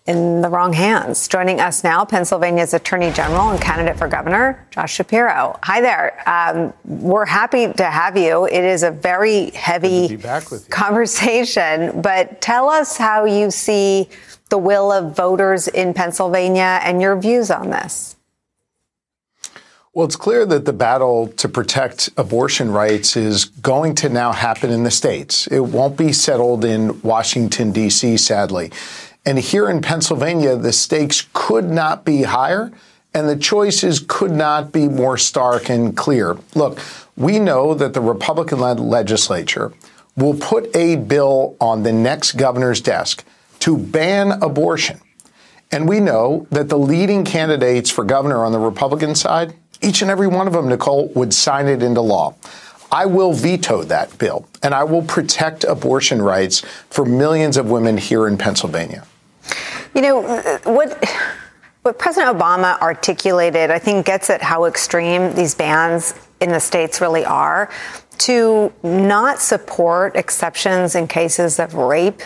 in the wrong hands. Joining us now, Pennsylvania's Attorney General and candidate for governor, Josh Shapiro. Hi there. Um, we're happy to have you. It is a very heavy conversation, but tell us how you see the will of voters in Pennsylvania and your views on this. Well, it's clear that the battle to protect abortion rights is going to now happen in the states. It won't be settled in Washington, D.C., sadly. And here in Pennsylvania, the stakes could not be higher and the choices could not be more stark and clear. Look, we know that the Republican led legislature will put a bill on the next governor's desk to ban abortion. And we know that the leading candidates for governor on the Republican side, each and every one of them, Nicolle, would sign it into law. I will veto that bill, and I will protect abortion rights for millions of women here in Pennsylvania. You know, uh, what what President Obama articulated, I think, gets at how extreme these bans in the states really are. To not support exceptions in cases of rape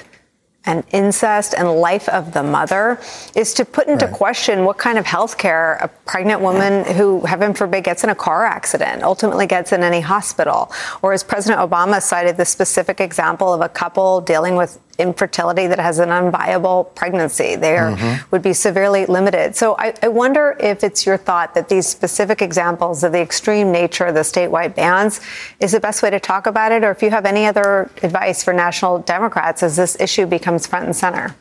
and incest and life of the mother is to put into right. question what kind of health care a pregnant woman who, heaven forbid, gets in a car accident ultimately gets in any hospital. Or as President Obama cited the specific example of a couple dealing with infertility that has an unviable pregnancy. They mm-hmm. would be severely limited. So I, I, wonder if it's your thought that these specific examples of the extreme nature of the statewide bans is the best way to talk about it, or if you have any other advice for national Democrats as this issue becomes front and center.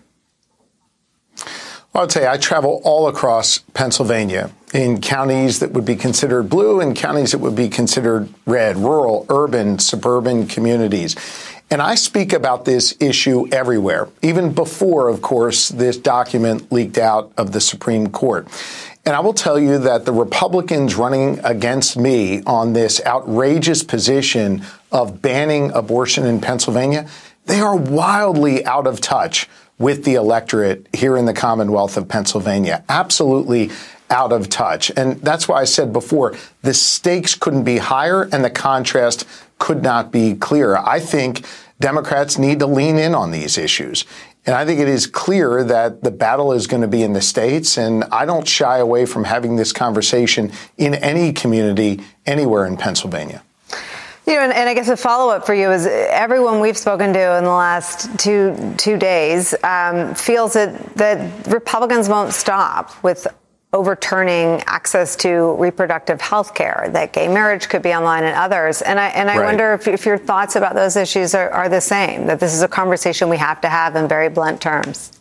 Well, I'd say I travel all across Pennsylvania in counties that would be considered blue and counties that would be considered red, rural, urban, suburban communities. And I speak about this issue everywhere, even before, of course, this document leaked out of the Supreme Court. And I will tell you that the Republicans running against me on this outrageous position of banning abortion in Pennsylvania, they are wildly out of touch with the electorate here in the Commonwealth of Pennsylvania. Absolutely out of touch. And that's why I said before, the stakes couldn't be higher and the contrast could not be clearer. I think Democrats need to lean in on these issues. And I think it is clear that the battle is going to be in the states. And I don't shy away from having this conversation in any community anywhere in Pennsylvania. You know, and, and, I guess a follow up for you is everyone we've spoken to in the last two two days um, feels that that Republicans won't stop with overturning access to reproductive health care, that gay marriage could be online and others. And I, and I right. wonder if, if, your thoughts about those issues are, are the same, that this is a conversation we have to have in very blunt terms.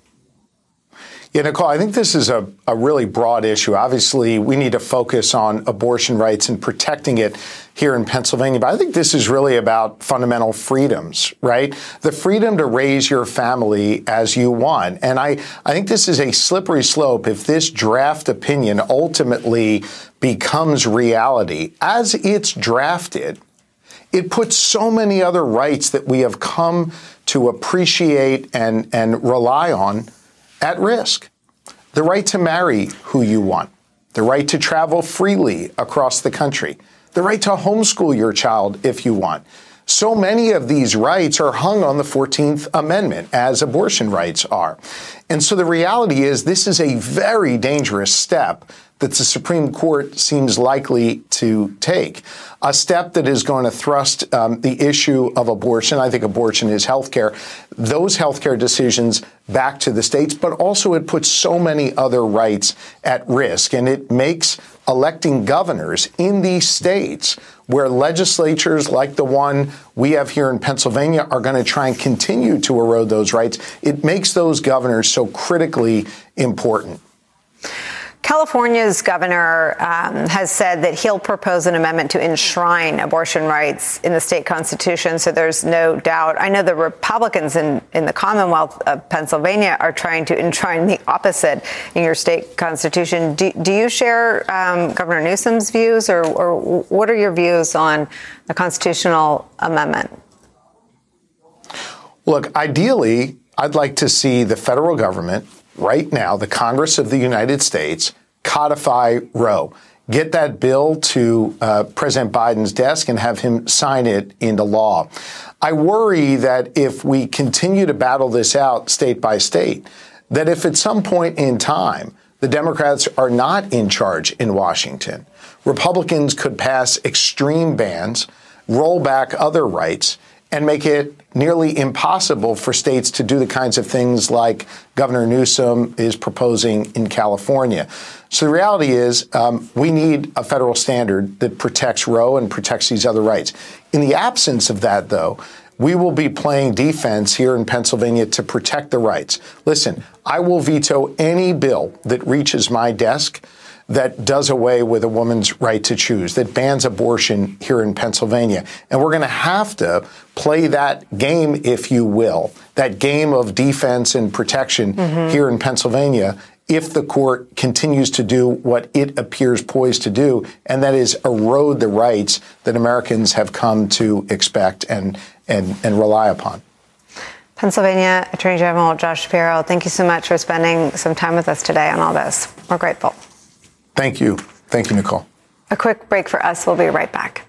Yeah, Nicolle, I think this is a, a really broad issue. Obviously, we need to focus on abortion rights and protecting it here in Pennsylvania. But I think this is really about fundamental freedoms, right? The freedom to raise your family as you want. And I, I think this is a slippery slope if this draft opinion ultimately becomes reality. As it's drafted, it puts so many other rights that we have come to appreciate and, and rely on at risk. The right to marry who you want, the right to travel freely across the country, the right to homeschool your child if you want. So many of these rights are hung on the 14th Amendment, as abortion rights are. And so the reality is, this is a very dangerous step that the Supreme Court seems likely to take. A step that is going to thrust um, the issue of abortion, I think abortion is health care, those health care decisions back to the states, but also it puts so many other rights at risk. And it makes electing governors in these states where legislatures like the one we have here in Pennsylvania are going to try and continue to erode those rights, it makes those governors so critically important. California's governor um, has said that he'll propose an amendment to enshrine abortion rights in the state constitution. So there's no doubt. I know the Republicans in, in the Commonwealth of Pennsylvania are trying to enshrine the opposite in your state constitution. Do, do you share um, Governor Newsom's views, or, or what are your views on a constitutional amendment? Look, ideally, I'd like to see the federal government right now, the Congress of the United States, codify Roe. Get that bill to uh, President Biden's desk and have him sign it into law. I worry that if we continue to battle this out state by state, that if at some point in time the Democrats are not in charge in Washington, Republicans could pass extreme bans, roll back other rights, and make it nearly impossible for states to do the kinds of things like Governor Newsom is proposing in California. So the reality is, um, we need a federal standard that protects Roe and protects these other rights. In the absence of that, though, we will be playing defense here in Pennsylvania to protect the rights. Listen, I will veto any bill that reaches my desk that does away with a woman's right to choose, that bans abortion here in Pennsylvania. And we're going to have to play that game, if you will, that game of defense and protection mm-hmm. here in Pennsylvania if the court continues to do what it appears poised to do, and that is erode the rights that Americans have come to expect and, and, and rely upon. Pennsylvania Attorney General Josh Shapiro, thank you so much for spending some time with us today on all this. We're grateful. Thank you. Thank you, Nicolle. A quick break for us. We'll be right back.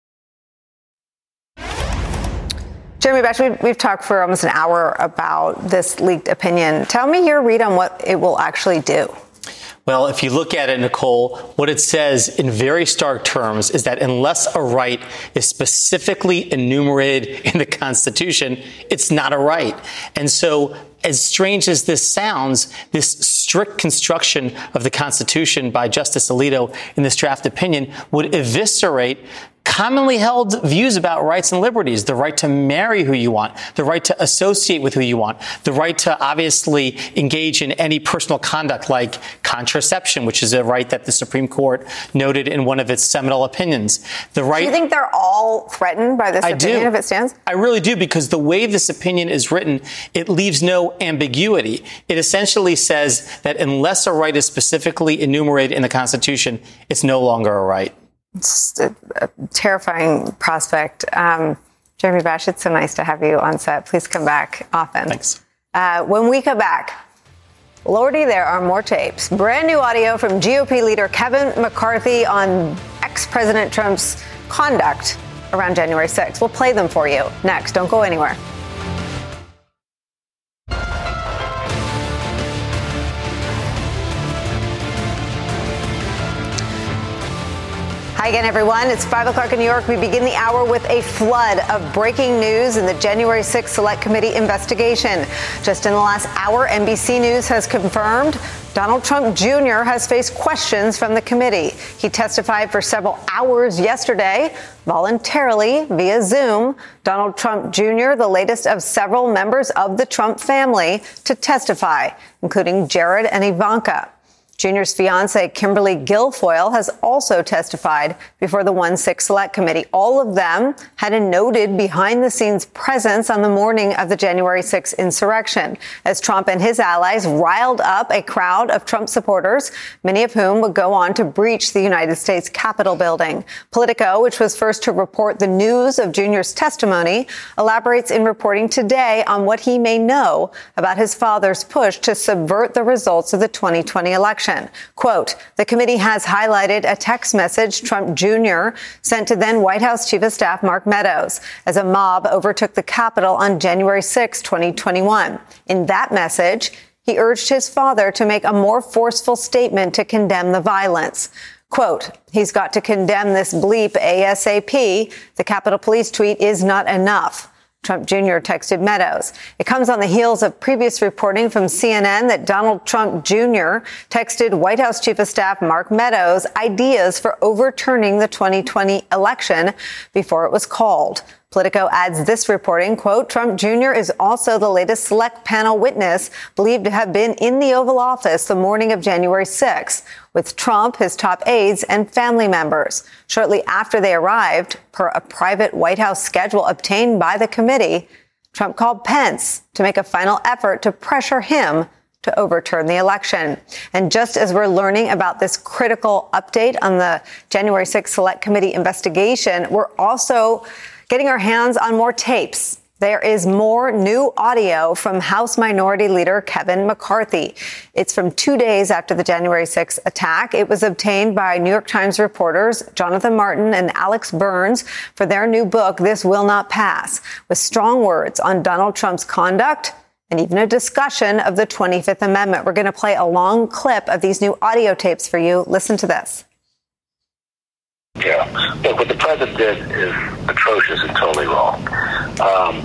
Jeremy Bash, we've talked for almost an hour about this leaked opinion. Tell me your read on what it will actually do. Well, if you look at it, Nicolle, what it says in very stark terms is that unless a right is specifically enumerated in the Constitution, it's not a right. And so as strange as this sounds, this strict construction of the Constitution by Justice Alito in this draft opinion would eviscerate commonly held views about rights and liberties the right to marry who you want, the right to associate with who you want, the right to obviously engage in any personal conduct like contraception, which is a right that the Supreme Court noted in one of its seminal opinions. The right. Do you think they're all threatened by this I opinion do. if it stands? I really do because the way this opinion is written, it leaves no ambiguity. It essentially says that unless a right is specifically enumerated in the Constitution, it's no longer a right. It's a, a terrifying prospect. Um, Jeremy Bash, it's so nice to have you on set. Please come back often. Thanks. Uh, when we come back, Lordy, there are more tapes. Brand new audio from GOP leader Kevin McCarthy on ex President Trump's conduct around January 6th. We'll play them for you next. Don't go anywhere. Hi again, everyone. It's 5 o'clock in New York. We begin the hour with a flood of breaking news in the January 6th Select Committee investigation. Just in the last hour, NBC News has confirmed Donald Trump Jr. has faced questions from the committee. He testified for several hours yesterday, voluntarily via Zoom. Donald Trump Jr., the latest of several members of the Trump family, to testify, including Jared and Ivanka. Junior's fiance, Kimberly Guilfoyle, has also testified before the 1 6 Select Committee. All of them had a noted behind the scenes presence on the morning of the January 6 insurrection as Trump and his allies riled up a crowd of Trump supporters, many of whom would go on to breach the United States Capitol building. Politico, which was first to report the news of Junior's testimony, elaborates in reporting today on what he may know about his father's push to subvert the results of the 2020 election. Quote, the committee has highlighted a text message Trump Jr. sent to then White House Chief of Staff Mark Meadows as a mob overtook the Capitol on January 6, 2021. In that message, he urged his father to make a more forceful statement to condemn the violence. Quote, he's got to condemn this bleep ASAP. The Capitol Police tweet is not enough. Trump Jr. texted Meadows. It comes on the heels of previous reporting from CNN that Donald Trump Jr. texted White House Chief of Staff Mark Meadows ideas for overturning the 2020 election before it was called. Politico adds this reporting, quote, Trump Jr. is also the latest select panel witness believed to have been in the Oval Office the morning of January 6, with Trump, his top aides, and family members. Shortly after they arrived, per a private White House schedule obtained by the committee, Trump called Pence to make a final effort to pressure him to overturn the election. And just as we're learning about this critical update on the January 6th Select Committee investigation, we're also getting our hands on more tapes. There is more new audio from House Minority Leader Kevin McCarthy. It's from two days after the January 6th attack. It was obtained by New York Times reporters Jonathan Martin and Alex Burns for their new book, This Will Not Pass, with strong words on Donald Trump's conduct and even a discussion of the 25th Amendment. We're going to play a long clip of these new audio tapes for you. Listen to this. Yeah. Look, what the president did is atrocious and totally wrong. Um,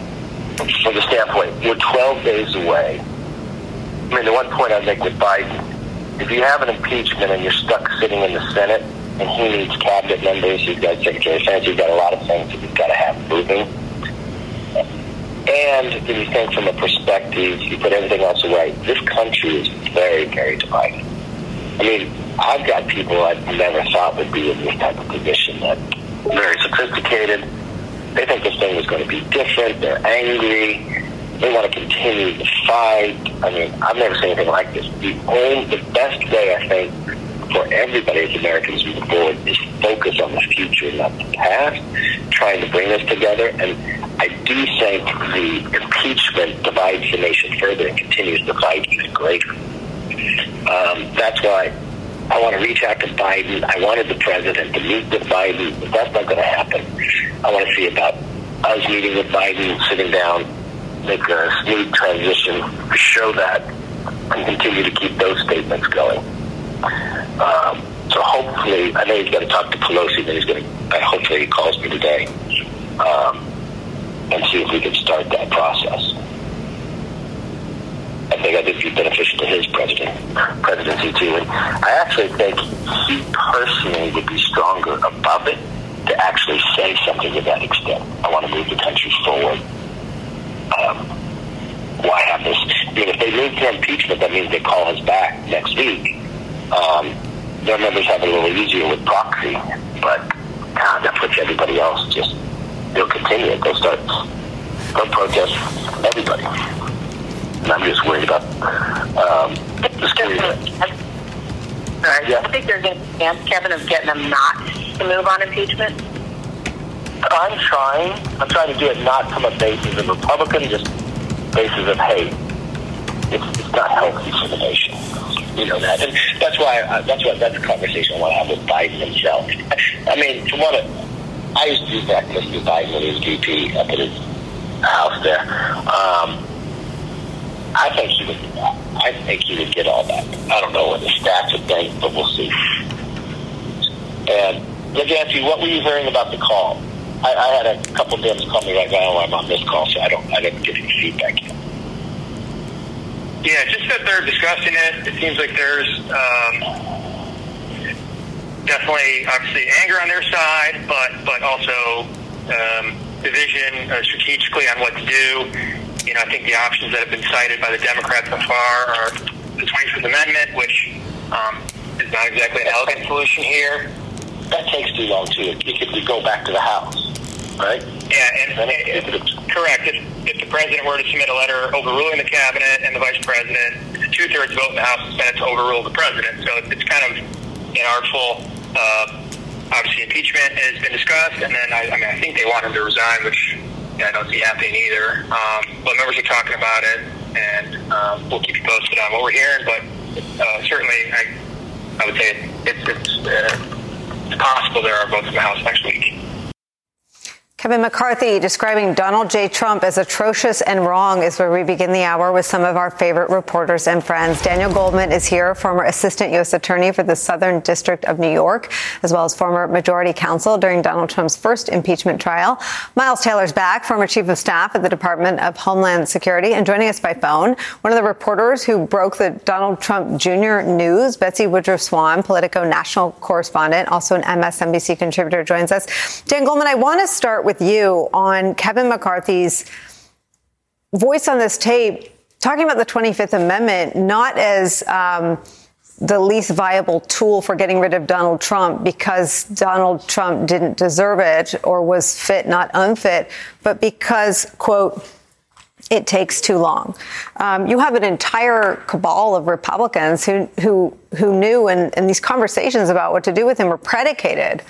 from the standpoint, we're 12 days away. I mean, the one point I'd make with Biden, if you have an impeachment and you're stuck sitting in the Senate and he needs cabinet members, you've got Secretary of Defense, you've got a lot of things that you've got to have moving. And if you think from a perspective, you put everything else away, this country is very, very divided. I mean, I've got people I never thought would be in this type of position that very sophisticated. They think this thing is going to be different. They're angry. They want to continue the fight. I mean, I've never seen anything like this. The only, the best way I think for everybody as Americans move forward is focus on the future, not the past, trying to bring us together. And I do think the impeachment divides the nation further and continues the fight even greater. Um, that's why I want to reach out to Biden. I wanted the president to meet with Biden, but that's not going to happen. I want to see about us meeting with Biden, sitting down, make a smooth transition, show that, and continue to keep those statements going. Um, so hopefully, I know he's going to talk to Pelosi, but he's going to, hopefully he calls me today um, and see if we can start that process. I think I think be beneficial to his president presidency too. And I actually think he personally would be stronger above it to actually say something to that extent. I want to move the country forward. Um, why have this? I mean, if they move for impeachment, that means they call us back next week. their members have it a little easier with proxy, but God, that puts everybody else just, they'll continue it. They'll start, they'll protest everybody. And I'm just worried about um, the security. Sorry, yeah. I think there's a chance, Kevin, of getting them not to move on impeachment. I'm trying. I'm trying to do it not from a basis of Republican, just basis of hate. It's, it's not healthy for the nation. You know that, and that's why that's why that's a conversation I want to have with Biden himself. I mean, from what I used to do that with Mr. Biden when he was VP up at his house there. Um, I think he would. I think he would get all that. I don't know what the stats would think, but we'll see. And look, Nancy, what were you hearing about the call? I, I had a couple Dems call me right now. I'm on this call, so I don't. I didn't get any feedback yet. Yeah, just that they're discussing it. It seems like there's um, definitely, obviously, anger on their side, but but also um, division uh, strategically on what to do. You know, I think the options that have been cited by the Democrats so far are the 25th Amendment, which um, is not exactly an elegant solution here. That takes too long too. It could go back to the House, right? Yeah, and, and it, it's correct. If, if the president were to submit a letter overruling the cabinet and the vice president, two-thirds vote in the House and Senate to overrule the president. So it's kind of inartful. Uh, obviously, impeachment has been discussed, and then I, I mean, I think they want him to resign, which I don't see happening either. Um, but members are talking about it, and um, we'll keep you posted on what we're hearing. But uh, certainly, I, I would say it's it's, uh, it's possible there are votes in the House next week. Kevin McCarthy describing Donald J. Trump as atrocious and wrong is where we begin the hour with some of our favorite reporters and friends. Daniel Goldman is here, former assistant U.S. attorney for the Southern District of New York, as well as former majority counsel during Donald Trump's first impeachment trial. Miles Taylor's back, former chief of staff at the Department of Homeland Security, and joining us by phone, one of the reporters who broke the Donald Trump Jr. news, Betsy Woodruff Swan, Politico national correspondent, also an MSNBC contributor, joins us. Dan Goldman, I want to start with you on Kevin McCarthy's voice on this tape talking about the 25th Amendment not as um, the least viable tool for getting rid of Donald Trump because Donald Trump didn't deserve it or was fit, not unfit, but because, quote, it takes too long. Um, you have an entire cabal of Republicans who who who knew, and, and these conversations about what to do with him were predicated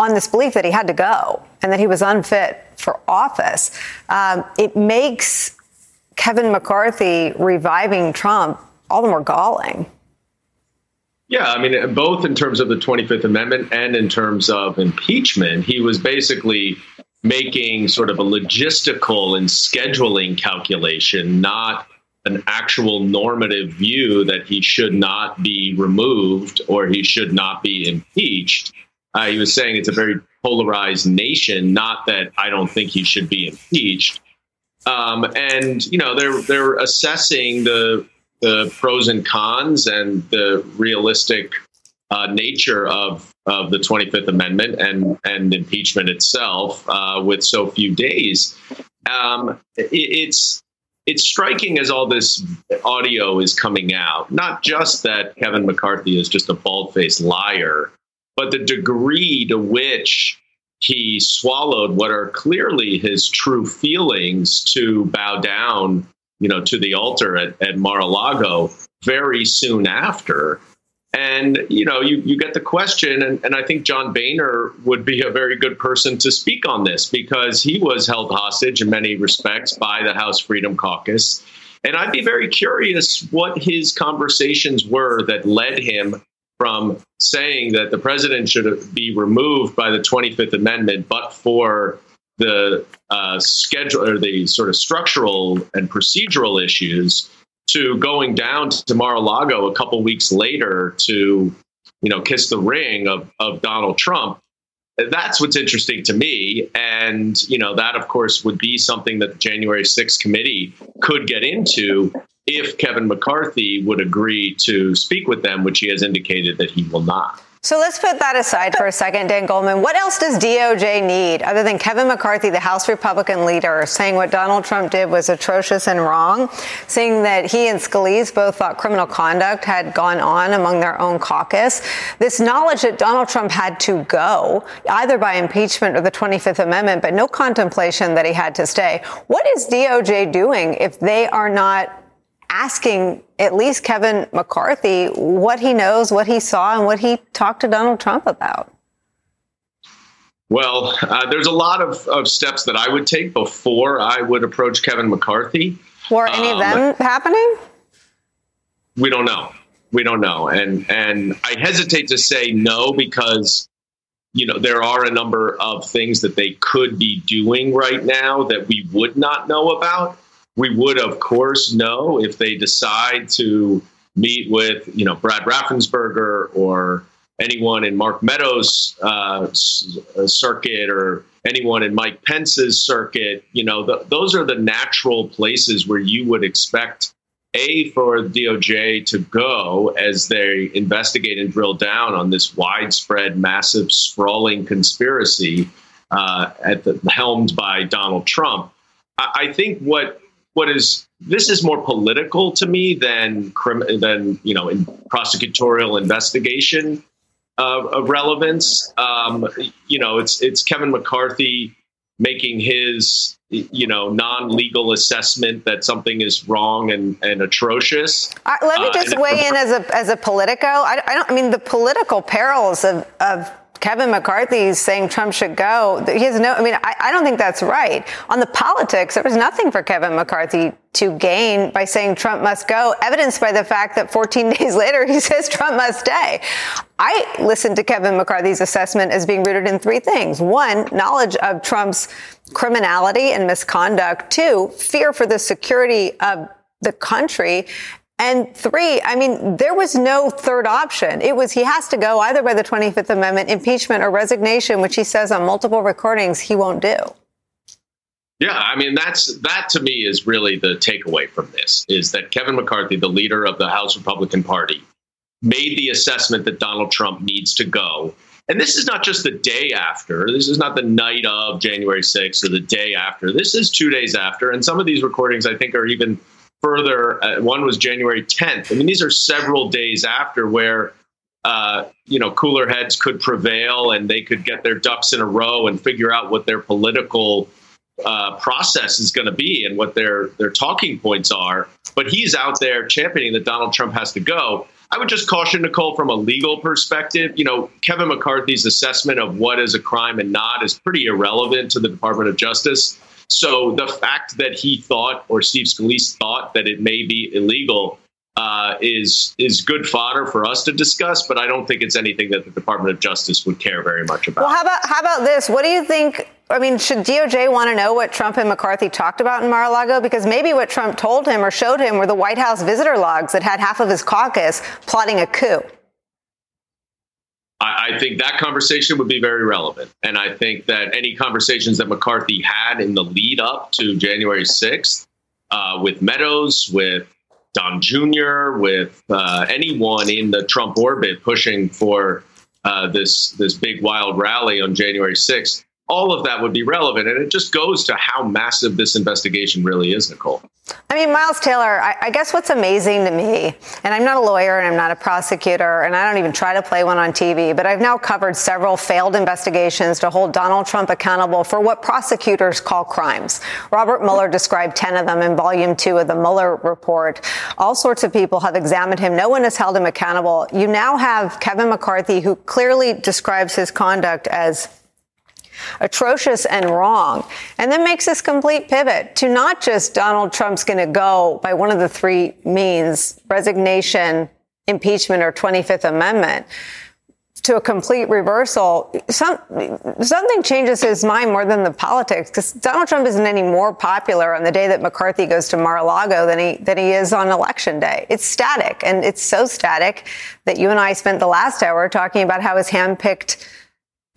on this belief that he had to go and that he was unfit for office. Um, it makes Kevin McCarthy reviving Trump all the more galling. Yeah, I mean, both in terms of the 25th Amendment and in terms of impeachment, he was basically making sort of a logistical and scheduling calculation, not an actual normative view that he should not be removed or he should not be impeached. Uh, he was saying it's a very polarized nation. Not that I don't think he should be impeached. Um, and you know they're they're assessing the the pros and cons and the realistic uh, nature of of the 25th Amendment and and impeachment itself uh, with so few days. Um, it, it's it's striking as all this audio is coming out. Not just that Kevin McCarthy is just a bald faced liar, but the degree to which he swallowed what are clearly his true feelings to bow down, you know, to the altar at, at Mar-a-Lago very soon after. And, you know, you, you get the question, and, and I think John Boehner would be a very good person to speak on this because he was held hostage in many respects by the House Freedom Caucus. And I'd be very curious what his conversations were that led him from saying that the president should be removed by the 25th Amendment, but for the uh, schedule or the sort of structural and procedural issues, to going down to Mar-a-Lago a couple weeks later to, you know, kiss the ring of of Donald Trump. That's what's interesting to me, and you know that of course would be something that the January 6th committee could get into if Kevin McCarthy would agree to speak with them, which he has indicated that he will not. So let's put that aside for a second, Dan Goldman. What else does DOJ need other than Kevin McCarthy, the House Republican leader, saying what Donald Trump did was atrocious and wrong, saying that he and Scalise both thought criminal conduct had gone on among their own caucus, this knowledge that Donald Trump had to go, either by impeachment or the 25th Amendment, but no contemplation that he had to stay. What is DOJ doing if they are not asking at least Kevin McCarthy what he knows, what he saw, and what he talked to Donald Trump about? Well, uh, there's a lot of, of steps that I would take before I would approach Kevin McCarthy. Were any um, of them happening? We don't know. We don't know, and and I hesitate to say no because you know there are a number of things that they could be doing right now that we would not know about we would, of course, know if they decide to meet with, you know, Brad Raffensperger or anyone in Mark Meadows' uh, uh, circuit or anyone in Mike Pence's circuit. You know, the, those are the natural places where you would expect a for DOJ to go as they investigate and drill down on this widespread, massive, sprawling conspiracy uh, at the helmed by Donald Trump. I, I think what what is this is more political to me than than you know in prosecutorial investigation of, of relevance. Um, you know, it's it's Kevin McCarthy making his you know non-legal assessment that something is wrong and, and atrocious. Uh, let me just uh, weigh in as a as a politico. I, I, don't. I mean the political perils of of Kevin McCarthy is saying Trump should go. He has no, I mean, I, I, don't think that's right. On the politics, there was nothing for Kevin McCarthy to gain by saying Trump must go, evidenced by the fact that 14 days later he says Trump must stay. I listened to Kevin McCarthy's assessment as being rooted in three things. One, knowledge of Trump's criminality and misconduct. Two, fear for the security of the country. And three, I mean, there was no third option. It was he has to go either by the 25th Amendment, impeachment, or resignation, which he says on multiple recordings he won't do. Yeah, I mean that's that to me is really the takeaway from this is that Kevin McCarthy, the leader of the House Republican Party, made the assessment that Donald Trump needs to go. And this is not just the day after. This is not the night of January 6th or the day after. This is 2 days after and some of these recordings I think are even further. Uh, one was January 10th. I mean, these are several days after where uh, you know cooler heads could prevail and they could get their ducks in a row and figure out what their political uh, process is going to be and what their their talking points are. But he's out there championing that Donald Trump has to go. I would just caution Nicolle from a legal perspective. You know, Kevin McCarthy's assessment of what is a crime and not is pretty irrelevant to the Department of Justice. So the fact that he thought, or Steve Scalise thought, that it may be illegal uh, is is good fodder for us to discuss. But I don't think it's anything that the Department of Justice would care very much about. Well, how about how about this? What do you think? I mean, should DOJ want to know what Trump and McCarthy talked about in Mar-a-Lago? Because maybe what Trump told him or showed him were the White House visitor logs that had half of his caucus plotting a coup. I, I, think that conversation would be very relevant. And I think that any conversations that McCarthy had in the lead up to January 6th uh, with Meadows, with Don Jr., with uh, anyone in the Trump orbit pushing for uh, this this big wild rally on January 6th, all of that would be relevant. And it just goes to how massive this investigation really is, Nicolle. I mean, Miles Taylor, I, I, guess what's amazing to me, and I'm not a lawyer and I'm not a prosecutor, and I don't even try to play one on TV, but I've now covered several failed investigations to hold Donald Trump accountable for what prosecutors call crimes. Robert Mueller described 10 of them in volume two of the Mueller report. All sorts of people have examined him. No one has held him accountable. You now have Kevin McCarthy, who clearly describes his conduct as atrocious and wrong, and then makes this complete pivot to not just Donald Trump's going to go by one of the three means resignation, impeachment, or 25th Amendment to a complete reversal, some, something changes his mind more than the politics because Donald Trump isn't any more popular on the day that McCarthy goes to Mar-a-Lago than he, than he is on election day. It's static and it's so static that you and I spent the last hour talking about how his handpicked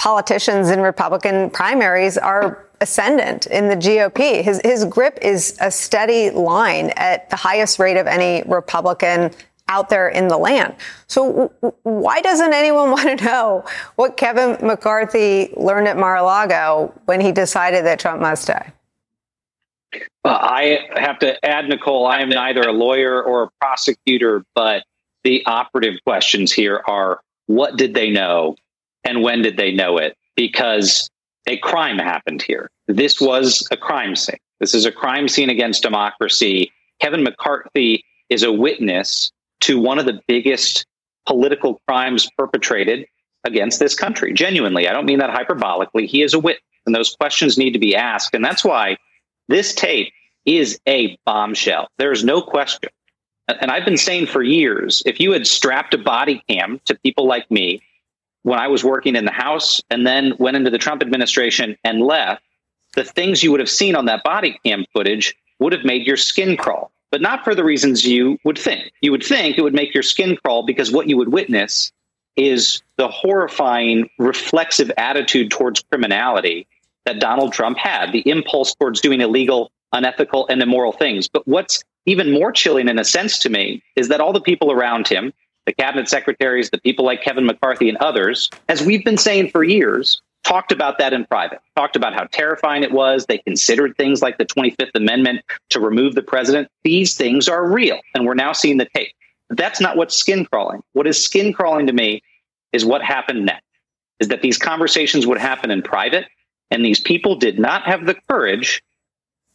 politicians in Republican primaries are ascendant in the GOP. His, his grip is a steady line at the highest rate of any Republican out there in the land. So why doesn't anyone want to know what Kevin McCarthy learned at Mar-a-Lago when he decided that Trump must die? Uh, I have to add, Nicolle, I am neither a lawyer or a prosecutor, but the operative questions here are what did they know and when did they know it? Because a crime happened here. This was a crime scene. This is a crime scene against democracy. Kevin McCarthy is a witness to one of the biggest political crimes perpetrated against this country. Genuinely, I don't mean that hyperbolically. He is a witness, and those questions need to be asked. And that's why this tape is a bombshell. There's no question. And I've been saying for years if you had strapped a body cam to people like me when I was working in the House and then went into the Trump administration and left, the things you would have seen on that body cam footage would have made your skin crawl, but not for the reasons you would think. You would think it would make your skin crawl because what you would witness is the horrifying reflexive attitude towards criminality that Donald Trump had, the impulse towards doing illegal, unethical, and immoral things. But what's even more chilling in a sense to me is that all the people around him, the cabinet secretaries, the people like Kevin McCarthy and others, as we've been saying for years, talked about that in private, talked about how terrifying it was. They considered things like the 25th Amendment to remove the president. These things are real, and we're now seeing the tape. But that's not what's skin crawling. What is skin crawling to me is what happened next, is that these conversations would happen in private, and these people did not have the courage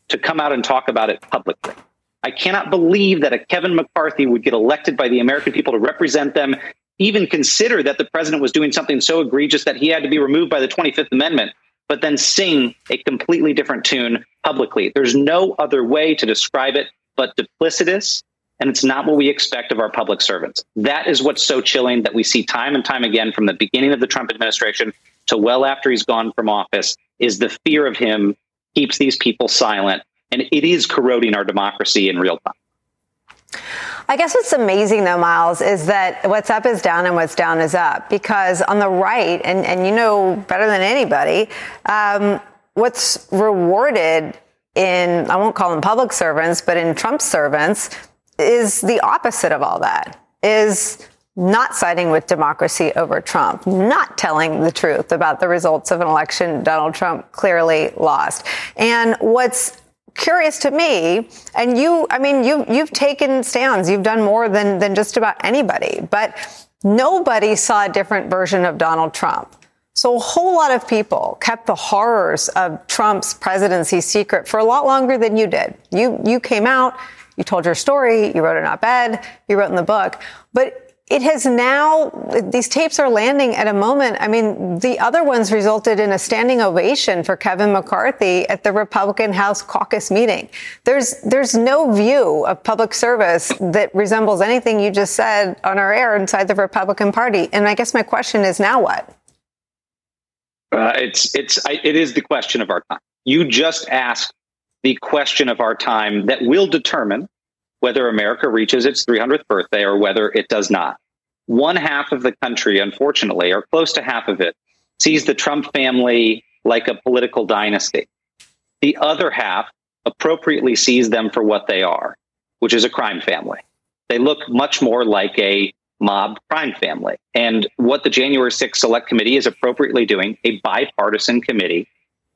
to come out and talk about it publicly. I cannot believe that a Kevin McCarthy would get elected by the American people to represent them, even consider that the president was doing something so egregious that he had to be removed by the 25th Amendment, but then sing a completely different tune publicly. There's no other way to describe it but duplicitous, and it's not what we expect of our public servants. That is what's so chilling that we see time and time again from the beginning of the Trump administration to well after he's gone from office is the fear of him keeps these people silent and it is corroding our democracy in real time. I guess what's amazing though, Miles, is that what's up is down and what's down is up. Because on the right, and, and you know better than anybody, um, what's rewarded in, I won't call them public servants, but in Trump servants is the opposite of all that, is not siding with democracy over Trump, not telling the truth about the results of an election Donald Trump clearly lost. And what's curious to me, and you, I mean, you, you've taken stands. You've done more than, than just about anybody, but nobody saw a different version of Donald Trump. So a whole lot of people kept the horrors of Trump's presidency secret for a lot longer than you did. You, you came out, you told your story, you wrote an op-ed, you wrote in the book, but it has now, these tapes are landing at a moment. I mean, the other ones resulted in a standing ovation for Kevin McCarthy at the Republican House caucus meeting. There's, there's no view of public service that resembles anything you just said on our air inside the Republican Party. And I guess my question is now what? Uh, it's, it's, I, it is the question of our time. You just asked the question of our time that will determine whether America reaches its 300th birthday or whether it does not. One half of the country, unfortunately, or close to half of it, sees the Trump family like a political dynasty. The other half appropriately sees them for what they are, which is a crime family. They look much more like a mob crime family. And what the January 6th Select Committee is appropriately doing, a bipartisan committee,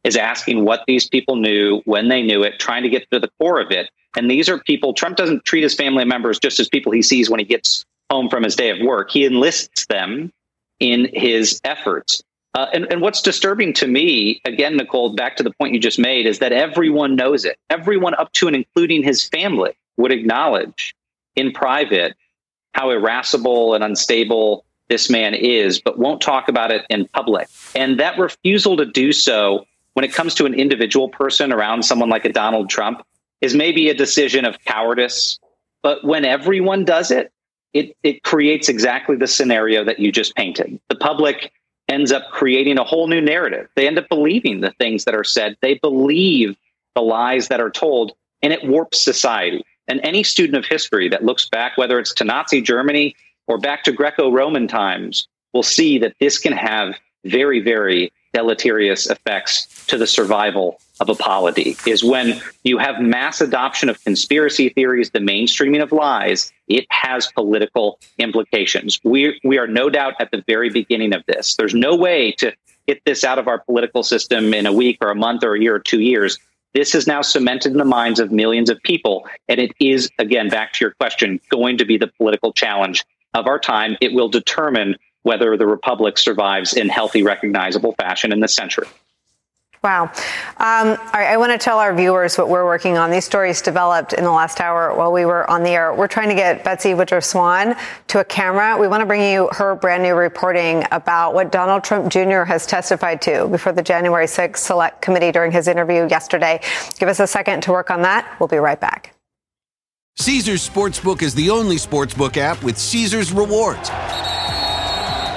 is asking what these people knew, when they knew it, trying to get to the core of it, and these are people, Trump doesn't treat his family members just as people he sees when he gets home from his day of work. He enlists them in his efforts. Uh, and, and what's disturbing to me, again, Nicolle, back to the point you just made, is that everyone knows it. Everyone up to and including his family would acknowledge in private how irascible and unstable this man is, but won't talk about it in public. And that refusal to do so when it comes to an individual person around someone like a Donald Trump is maybe a decision of cowardice. But when everyone does it, it, it creates exactly the scenario that you just painted. The public ends up creating a whole new narrative. They end up believing the things that are said. They believe the lies that are told, and it warps society. And any student of history that looks back, whether it's to Nazi Germany or back to Greco Roman times, will see that this can have very, very deleterious effects to the survival of a polity is when you have mass adoption of conspiracy theories, the mainstreaming of lies, it has political implications. We, we are no doubt at the very beginning of this. There's no way to get this out of our political system in a week or a month or a year or two years. This is now cemented in the minds of millions of people. And it is, again, back to your question, going to be the political challenge of our time. It will determine whether the republic survives in healthy, recognizable fashion in this century. Wow. Um, all right, I want to tell our viewers what we're working on. These stories developed in the last hour while we were on the air. We're trying to get Betsy Woodruff Swan to a camera. We want to bring you her brand new reporting about what Donald Trump Jr. has testified to before the January 6th Select Committee during his interview yesterday. Give us a second to work on that. We'll be right back. Caesars Sportsbook is the only sportsbook app with Caesars rewards.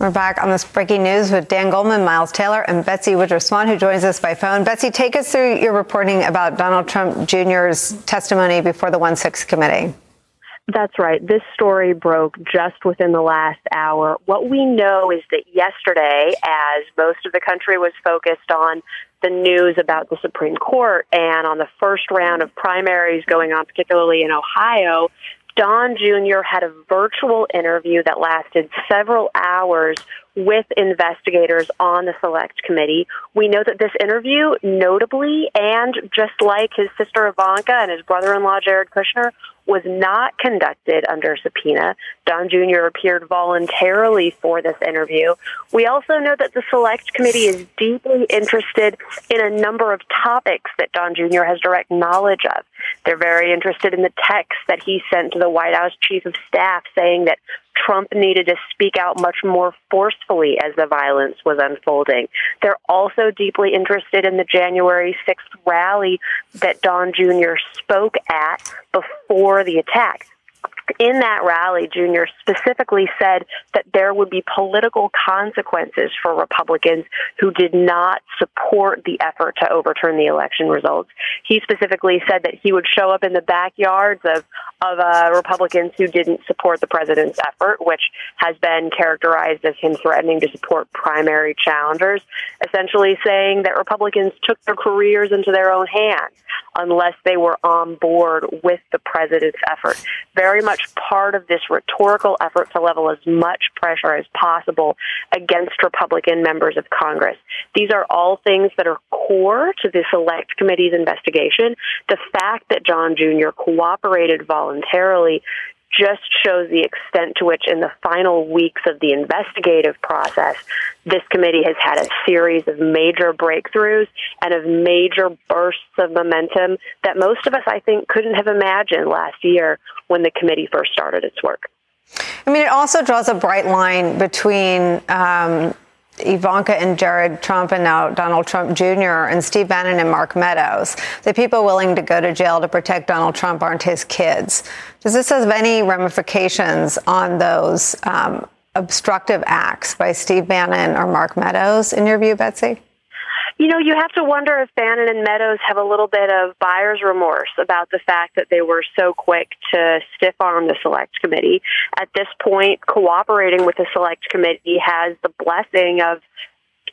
We're back on this breaking news with Dan Goldman, Miles Taylor, and Betsy Woodruff Swan, who joins us by phone. Betsy, take us through your reporting about Donald Trump Jr.'s testimony before the 1 6 committee. That's right. This story broke just within the last hour. What we know is that yesterday, as most of the country was focused on the news about the Supreme Court and on the first round of primaries going on, particularly in Ohio, Don Jr. had a virtual interview that lasted several hours with investigators on the select committee. We know that this interview, notably, and just like his sister Ivanka and his brother in law Jared Kushner, was not conducted under subpoena. Don Jr. appeared voluntarily for this interview. We also know that the Select Committee is deeply interested in a number of topics that Don Jr. has direct knowledge of. They're very interested in the text that he sent to the White House Chief of Staff saying that Trump needed to speak out much more forcefully as the violence was unfolding. They're also deeply interested in the January 6th rally that Don Jr. spoke at before the attack in that rally, Jr. specifically said that there would be political consequences for Republicans who did not support the effort to overturn the election results. He specifically said that he would show up in the backyards of of uh, Republicans who didn't support the president's effort, which has been characterized as him threatening to support primary challengers, essentially saying that Republicans took their careers into their own hands unless they were on board with the president's effort. Very much part of this rhetorical effort to level as much pressure as possible against Republican members of Congress. These are all things that are core to the Select Committee's investigation. The fact that Don Jr. cooperated voluntarily just shows the extent to which, in the final weeks of the investigative process, this committee has had a series of major breakthroughs and of major bursts of momentum that most of us, I think, couldn't have imagined last year when the committee first started its work. I mean, it also draws a bright line between um, Ivanka and Jared Trump and now Donald Trump Jr. and Steve Bannon and Mark Meadows. The people willing to go to jail to protect Donald Trump aren't his kids. Does this have any ramifications on those um, obstructive acts by Steve Bannon or Mark Meadows, in your view, Betsy? You know, you have to wonder if Bannon and Meadows have a little bit of buyer's remorse about the fact that they were so quick to stiff arm the select committee. At this point, cooperating with the select committee has the blessing of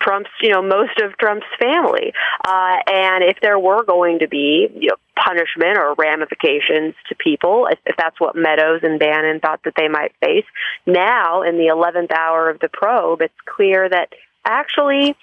Trump's, you know, most of Trump's family. Uh, and if there were going to be you know, punishment or ramifications to people, if, if that's what Meadows and Bannon thought that they might face, now in the 11th hour of the probe, it's clear that actually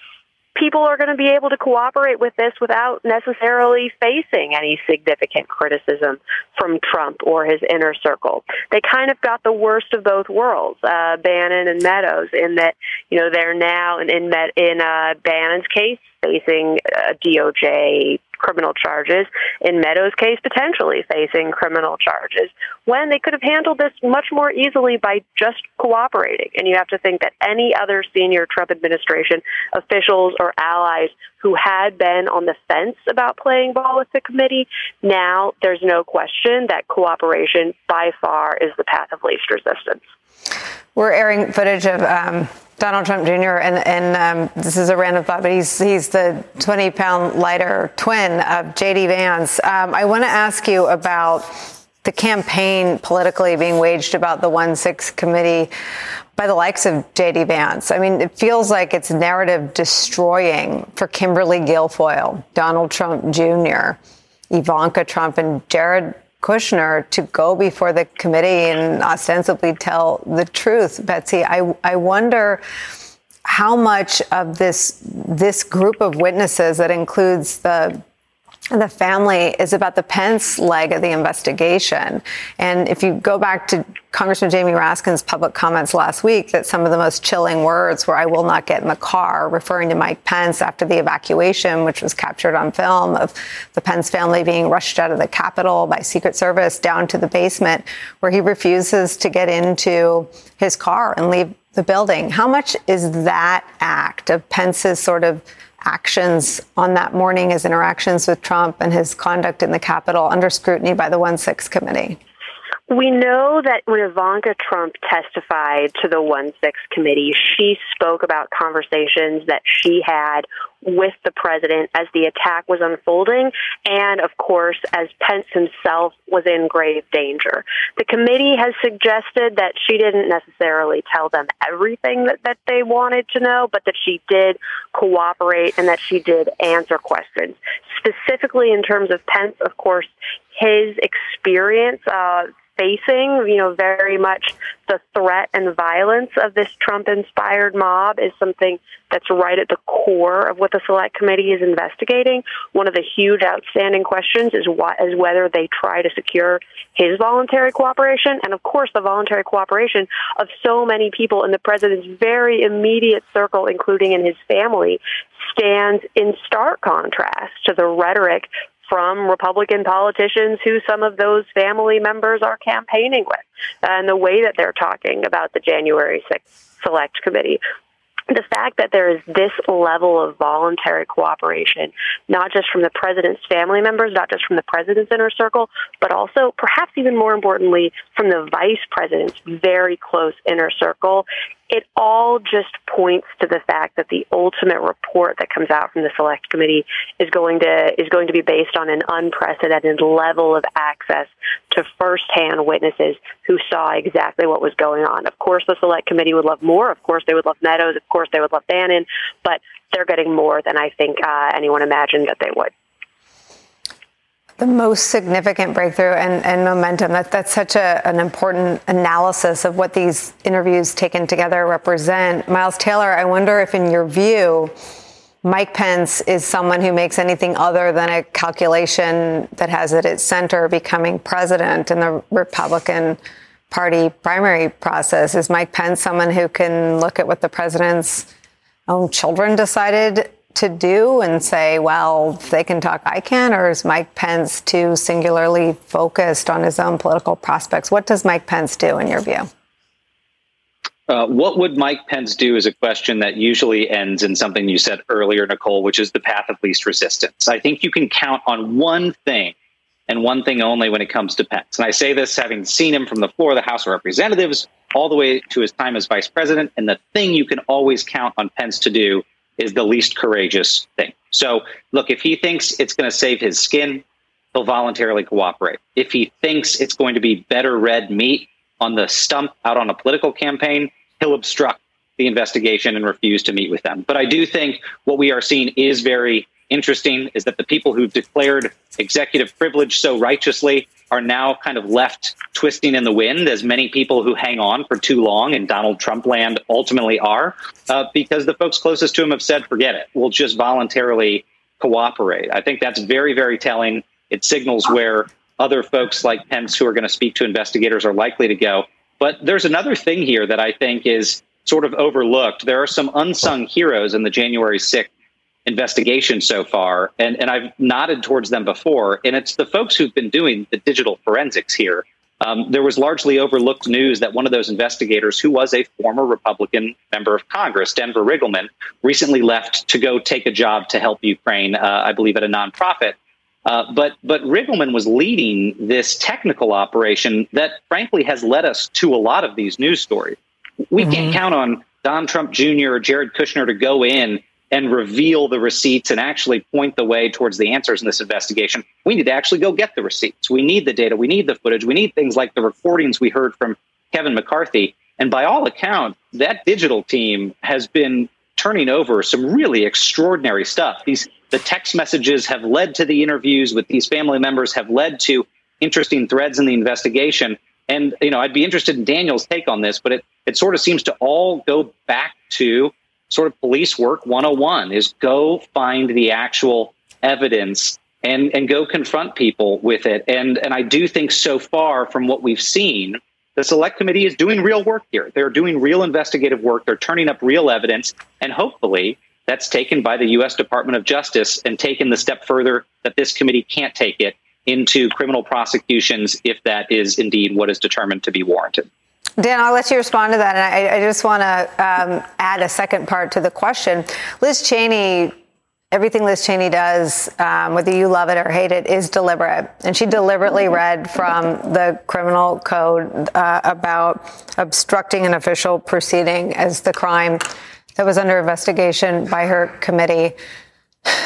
people are going to be able to cooperate with this without necessarily facing any significant criticism from Trump or his inner circle. They kind of got the worst of both worlds, uh, Bannon and Meadows, in that you know they're now in in, in uh, Bannon's case facing a DOJ criminal charges. In Meadows' case, potentially facing criminal charges, when they could have handled this much more easily by just cooperating. And you have to think that any other senior Trump administration officials or allies who had been on the fence about playing ball with the committee, now there's no question that cooperation by far is the path of least resistance. We're airing footage of um, Donald Trump Jr. and, and um, this is a random thought, but he's he's the 20 pound lighter twin of J.D. Vance. Um, I want to ask you about the campaign politically being waged about the 1-6 committee by the likes of J.D. Vance. I mean, it feels like it's narrative destroying for Kimberly Guilfoyle, Donald Trump Jr., Ivanka Trump, and Jared Kushner to go before the committee and ostensibly tell the truth. Betsy, I, I wonder how much of this this group of witnesses that includes the the family is about the Pence leg of the investigation. And if you go back to Congressman Jamie Raskin's public comments last week, that some of the most chilling words were, I will not get in the car, referring to Mike Pence after the evacuation, which was captured on film of the Pence family being rushed out of the Capitol by Secret Service down to the basement, where he refuses to get into his car and leave the building. How much is that act of Pence's sort of actions on that morning, his interactions with Trump and his conduct in the Capitol under scrutiny by the 1 6 committee? We know that when Ivanka Trump testified to the 1 6 committee, she spoke about conversations that she had with the president as the attack was unfolding, and of course, as Pence himself was in grave danger. The committee has suggested that she didn't necessarily tell them everything that, that they wanted to know, but that she did cooperate and that she did answer questions. Specifically, in terms of Pence, of course, his experience uh, facing, you know, very much the threat and violence of this Trump inspired mob is something that's right at the core of what the select committee is investigating. One of the huge outstanding questions is what is whether they try to secure his voluntary cooperation and of course the voluntary cooperation of so many people in the president's very immediate circle including in his family stands in stark contrast to the rhetoric from Republican politicians who some of those family members are campaigning with and the way that they're talking about the January 6th Select Committee. The fact that there is this level of voluntary cooperation, not just from the president's family members, not just from the president's inner circle, but also, perhaps even more importantly, from the vice president's very close inner circle, it all just points to the fact that the ultimate report that comes out from the select committee is going to is going to be based on an unprecedented level of access to firsthand witnesses who saw exactly what was going on. Of course, the select committee would love more. Of course, they would love Meadows. Of course, they would love Bannon. But they're getting more than I think uh, anyone imagined that they would the most significant breakthrough and, and momentum. That, that's such a, an important analysis of what these interviews taken together represent. Miles Taylor, I wonder if, in your view, Mike Pence is someone who makes anything other than a calculation that has at its center becoming president in the Republican Party primary process. Is Mike Pence someone who can look at what the president's own children decided to do and say, well, they can talk, I can? Or is Mike Pence too singularly focused on his own political prospects? What does Mike Pence do in your view? Uh, what would Mike Pence do is a question that usually ends in something you said earlier, Nicolle, which is the path of least resistance. I think you can count on one thing and one thing only when it comes to Pence. And I say this having seen him from the floor of the House of Representatives all the way to his time as vice president. And the thing you can always count on Pence to do is the least courageous thing. So, look, if he thinks it's going to save his skin, he'll voluntarily cooperate. If he thinks it's going to be better red meat on the stump out on a political campaign, he'll obstruct the investigation and refuse to meet with them. But I do think what we are seeing is very interesting is that the people who've declared executive privilege so righteously are now kind of left twisting in the wind, as many people who hang on for too long in Donald Trump land ultimately are, uh, because the folks closest to him have said, forget it, we'll just voluntarily cooperate. I think that's very, very telling. It signals where other folks like Pence who are going to speak to investigators are likely to go. But there's another thing here that I think is sort of overlooked. There are some unsung heroes in the January 6th investigation so far, and, and I've nodded towards them before, and it's the folks who've been doing the digital forensics here. Um, there was largely overlooked news that one of those investigators, who was a former Republican member of Congress, Denver Riggleman, recently left to go take a job to help Ukraine, uh, I believe, at a nonprofit. Uh, but but Riggleman was leading this technical operation that, frankly, has led us to a lot of these news stories. We mm-hmm. can't count on Don Trump Jr. or Jared Kushner to go in and reveal the receipts and actually point the way towards the answers in this investigation. We need to actually go get the receipts. We need the data. We need the footage. We need things like the recordings we heard from Kevin McCarthy. And by all accounts, that digital team has been turning over some really extraordinary stuff. These the text messages have led to the interviews with these family members, have led to interesting threads in the investigation. And you know, I'd be interested in Daniel's take on this, but it it sort of seems to all go back to sort of police work 101 is go find the actual evidence and and go confront people with it. And and I do think so far from what we've seen the select committee is doing real work here. They're doing real investigative work. They're turning up real evidence. And hopefully that's taken by the US Department of Justice and taken the step further that this committee can't take it into criminal prosecutions if that is indeed what is determined to be warranted. Dan, I'll let you respond to that. And I, I just want to um, add a second part to the question. Liz Cheney, everything Liz Cheney does, um, whether you love it or hate it, is deliberate. And she deliberately read from the criminal code uh, about obstructing an official proceeding as the crime that was under investigation by her committee.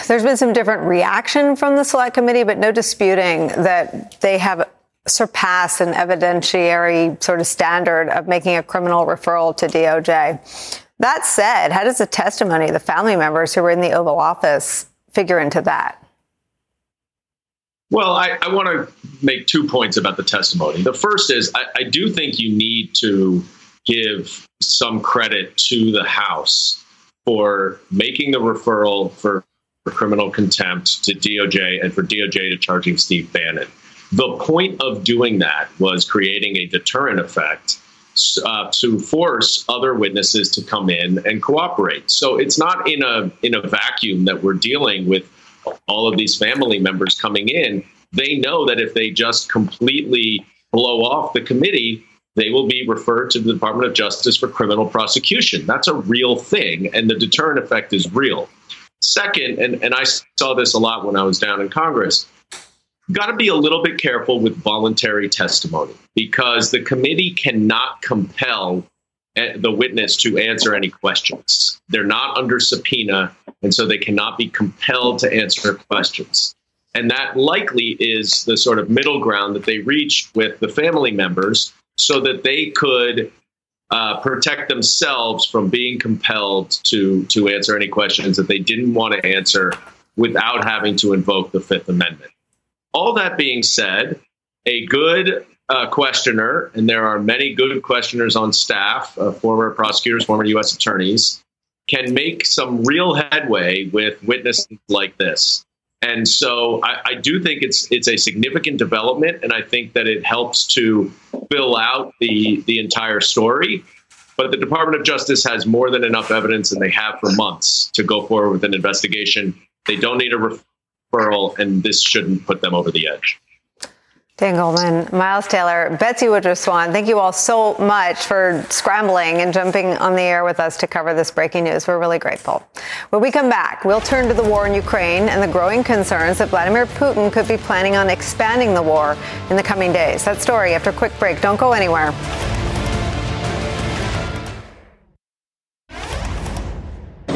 There's been some different reaction from the select committee, but no disputing that they have surpass an evidentiary sort of standard of making a criminal referral to DOJ. That said, how does the testimony of the family members who were in the Oval Office figure into that? Well, I, I want to make two points about the testimony. The first is I, I do think you need to give some credit to the House for making the referral for, for criminal contempt to DOJ and for DOJ to charging Steve Bannon. The point of doing that was creating a deterrent effect uh, to force other witnesses to come in and cooperate. So it's not in a in a vacuum that we're dealing with all of these family members coming in. They know that if they just completely blow off the committee, they will be referred to the Department of Justice for criminal prosecution. That's a real thing, and the deterrent effect is real. Second, and, and I saw this a lot when I was down in Congress, got to be a little bit careful with voluntary testimony because the committee cannot compel eh, the witness to answer any questions. They're not under subpoena, and so they cannot be compelled to answer questions. And that likely is the sort of middle ground that they reached with the family members so that they could uh, protect themselves from being compelled to, to answer any questions that they didn't want to answer without having to invoke the Fifth Amendment. All that being said, a good uh, questioner, and there are many good questioners on staff, uh, former prosecutors, former U.S. attorneys, can make some real headway with witnesses like this. And so I, I, do think it's it's a significant development, and I think that it helps to fill out the the entire story. But the Department of Justice has more than enough evidence, and they have for months to go forward with an investigation. They don't need a referral, and this shouldn't put them over the edge. Dan Goldman, Miles Taylor, Betsy Woodruff Swan, thank you all so much for scrambling and jumping on the air with us to cover this breaking news. We're really grateful. When we come back, we'll turn to the war in Ukraine and the growing concerns that Vladimir Putin could be planning on expanding the war in the coming days. That story after a quick break. Don't go anywhere.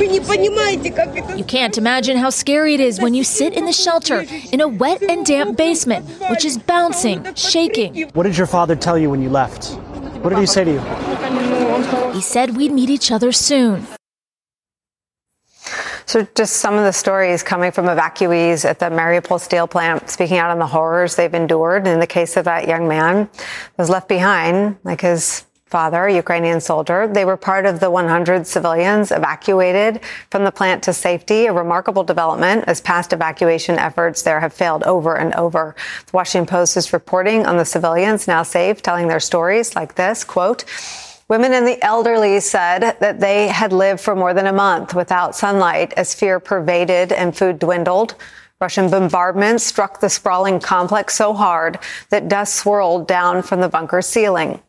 You can't imagine how scary it is when you sit in the shelter in a wet and damp basement, which is bouncing, shaking. What did your father tell you when you left? What did he say to you? He said we'd meet each other soon. So, just some of the stories coming from evacuees at the Mariupol steel plant, speaking out on the horrors they've endured. In the case of that young man, was left behind, like his father, a Ukrainian soldier. They were part of the 100 civilians evacuated from the plant to safety, a remarkable development as past evacuation efforts there have failed over and over. The Washington Post is reporting on the civilians now safe, telling their stories like this, quote, Women and the elderly said that they had lived for more than a month without sunlight as fear pervaded and food dwindled. Russian bombardments struck the sprawling complex so hard that dust swirled down from the bunker's ceiling.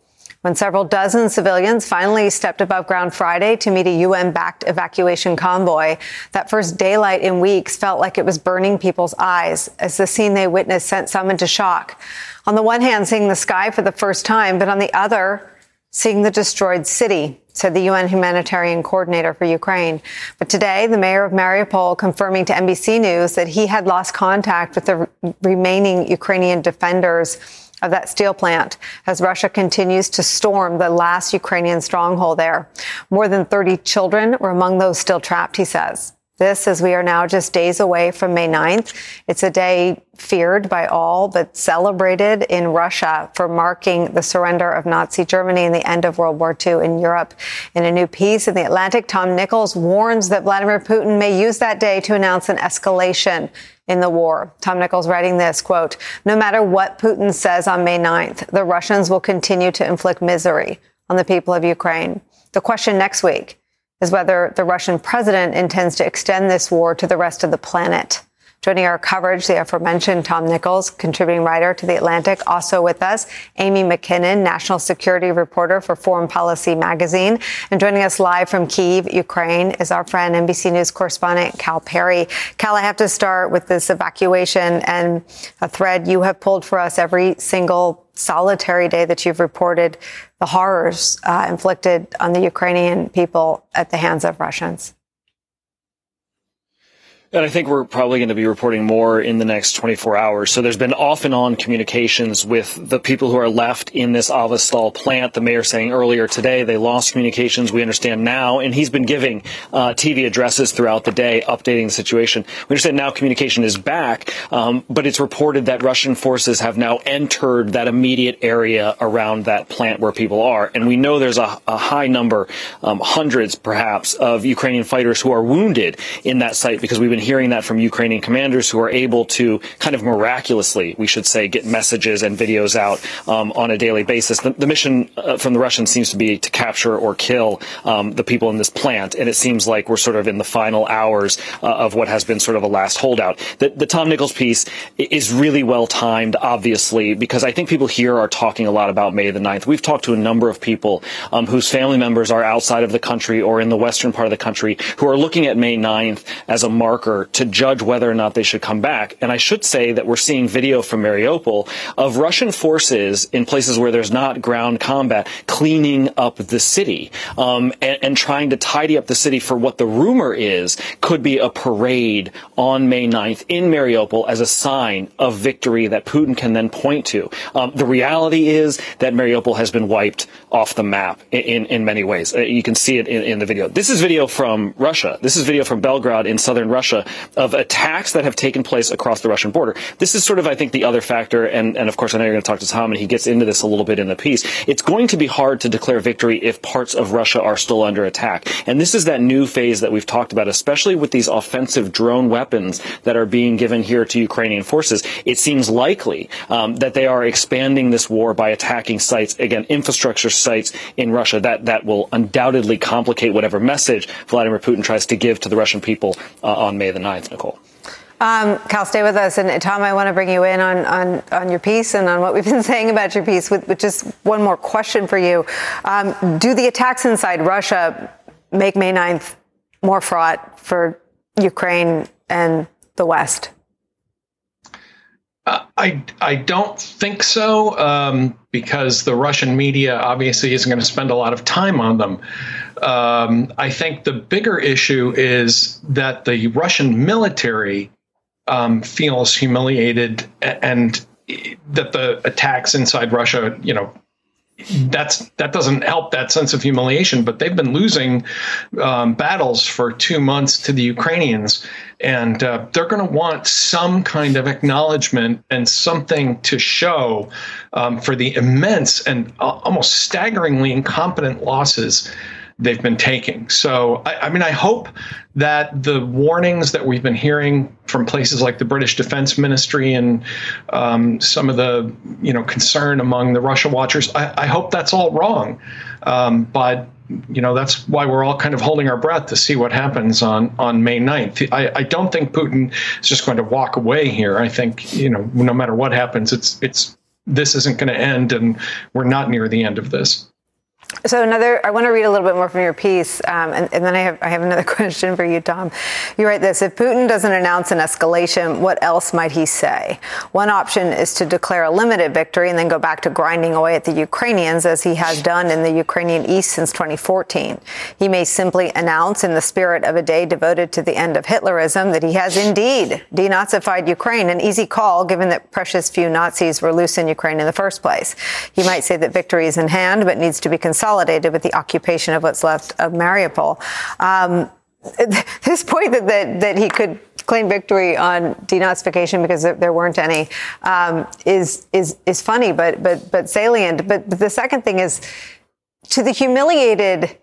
When several dozen civilians finally stepped above ground Friday to meet a UN backed evacuation convoy, that first daylight in weeks felt like it was burning people's eyes as the scene they witnessed sent some into shock. On the one hand, seeing the sky for the first time, but on the other, seeing the destroyed city, said the UN humanitarian coordinator for Ukraine. But today, the mayor of Mariupol confirming to NBC News that he had lost contact with the remaining Ukrainian defenders of that steel plant as Russia continues to storm the last Ukrainian stronghold there. More than 30 children were among those still trapped, he says. This, as we are now just days away from May 9th, it's a day feared by all, but celebrated in Russia for marking the surrender of Nazi Germany and the end of World War II in Europe. In a new piece in The Atlantic, Tom Nichols warns that Vladimir Putin may use that day to announce an escalation in the war. Tom Nichols writing this quote, no matter what Putin says on May 9th, the Russians will continue to inflict misery on the people of Ukraine. The question next week is whether the Russian president intends to extend this war to the rest of the planet. Joining our coverage, the aforementioned Tom Nichols, contributing writer to The Atlantic. Also with us, Amy Mackinnon, national security reporter for Foreign Policy magazine. And joining us live from Kiev, Ukraine, is our friend, NBC News correspondent Cal Perry. Cal, I have to start with this evacuation and a thread you have pulled for us every single solitary day that you've reported the horrors uh, inflicted on the Ukrainian people at the hands of Russians. And I think we're probably going to be reporting more in the next 24 hours. So there's been off and on communications with the people who are left in this Azovstal plant. The mayor saying earlier today they lost communications. We understand now, and he's been giving uh, TV addresses throughout the day, updating the situation. We understand now communication is back, um, but it's reported that Russian forces have now entered that immediate area around that plant where people are, and we know there's a, a high number, um, hundreds perhaps, of Ukrainian fighters who are wounded in that site because we've been hearing that from Ukrainian commanders who are able to kind of miraculously, we should say, get messages and videos out um, on a daily basis. The, the mission uh, from the Russians seems to be to capture or kill um, the people in this plant, and it seems like we're sort of in the final hours uh, of what has been sort of a last holdout. The, the Tom Nichols piece is really well timed, obviously, because I think people here are talking a lot about May the 9th. We've talked to a number of people um, whose family members are outside of the country or in the western part of the country who are looking at May 9th as a marker to judge whether or not they should come back. And I should say that we're seeing video from Mariupol of Russian forces in places where there's not ground combat cleaning up the city um, and, and trying to tidy up the city for what the rumor is could be a parade on May 9th in Mariupol as a sign of victory that Putin can then point to. Um, the reality is that Mariupol has been wiped off the map in, in, many ways. Uh, you can see it in, in the video. This is video from Russia. This is video from Belgorod in southern Russia of attacks that have taken place across the Russian border. This is sort of, I think, the other factor, and, and of course, I know you're going to talk to Tom, and he gets into this a little bit in the piece. It's going to be hard to declare victory if parts of Russia are still under attack. And this is that new phase that we've talked about, especially with these offensive drone weapons that are being given here to Ukrainian forces. It seems likely um, that they are expanding this war by attacking sites, again, infrastructure sites in Russia. That, that will undoubtedly complicate whatever message Vladimir Putin tries to give to the Russian people uh, on May the 9th, Nicolle. Um, Cal, stay with us. And Tom, I want to bring you in on, on, on your piece and on what we've been saying about your piece, with, with just one more question for you. Um, do the attacks inside Russia make May 9th more fraught for Ukraine and the West? Uh, I I don't think so um, because the Russian media obviously isn't going to spend a lot of time on them. Um, I think the bigger issue is that the Russian military um, feels humiliated and that the attacks inside Russia, you know, that's that doesn't help that sense of humiliation. But they've been losing um, battles for two months to the Ukrainians, and uh, they're going to want some kind of acknowledgement and something to show um, for the immense and uh, almost staggeringly incompetent losses they've been taking. So, I, I, mean, I hope that the warnings that we've been hearing from places like the British Defense Ministry and um, some of the, you know, concern among the Russia watchers, I, I hope that's all wrong. Um, but you know that's why we're all kind of holding our breath to see what happens on on May 9th. I, I don't think Putin is just going to walk away here. I think you know no matter what happens, it's it's this isn't going to end, and we're not near the end of this. So another, I want to read a little bit more from your piece, um, and, and, then I have I have another question for you, Tom. You write this: If Putin doesn't announce an escalation, what else might he say? One option is to declare a limited victory and then go back to grinding away at the Ukrainians, as he has done in the Ukrainian East since 2014. He may simply announce, in the spirit of a day devoted to the end of Hitlerism, that he has indeed denazified Ukraine. An easy call, given that precious few Nazis were loose in Ukraine in the first place. He might say that victory is in hand, but needs to be considered consolidated with the occupation of what's left of Mariupol. Um, this point that, that, that he could claim victory on denazification because there, weren't any um, is is is funny, but but but salient. But, but the second thing is to the humiliated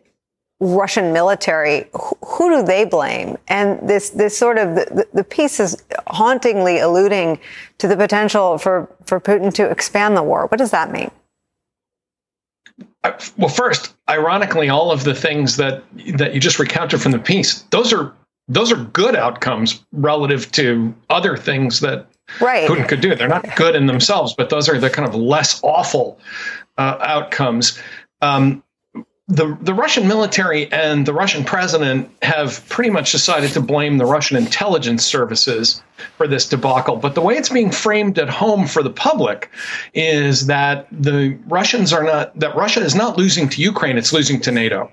Russian military, who, who do they blame? And this this sort of the, the piece is hauntingly alluding to the potential for for Putin to expand the war. What does that mean? Well, first, ironically, all of the things that that you just recounted from the piece, those are those are good outcomes relative to other things that right. Putin could do. They're not good in themselves, but those are the kind of less awful uh, outcomes. Um, the, the Russian military and the Russian president have pretty much decided to blame the Russian intelligence services for this debacle. But the way it's being framed at home for the public is that the Russians are not, that Russia is not losing to Ukraine, it's losing to NATO.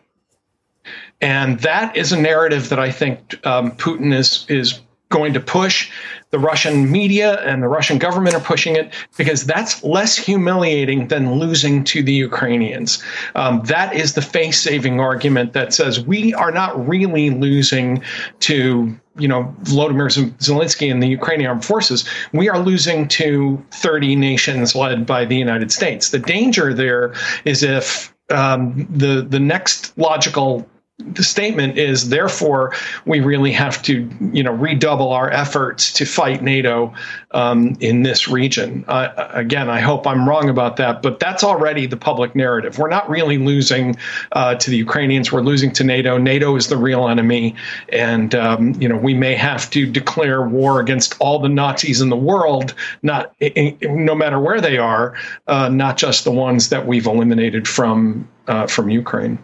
And that is a narrative that I think um, Putin is, is going to push the Russian media and the Russian government are pushing it because that's less humiliating than losing to the Ukrainians. Um, that is the face saving argument that says we are not really losing to you know Volodymyr Zelensky and the Ukrainian armed forces, we are losing to 30 nations led by the United States. The danger there is if um, the the next logical the statement is therefore we really have to you know redouble our efforts to fight NATO um, in this region. Uh, again, I hope I'm wrong about that, but that's already the public narrative. We're not really losing uh, to the Ukrainians; we're losing to NATO. NATO is the real enemy, and um, you know we may have to declare war against all the Nazis in the world, not no matter where they are, uh, not just the ones that we've eliminated from uh, from Ukraine.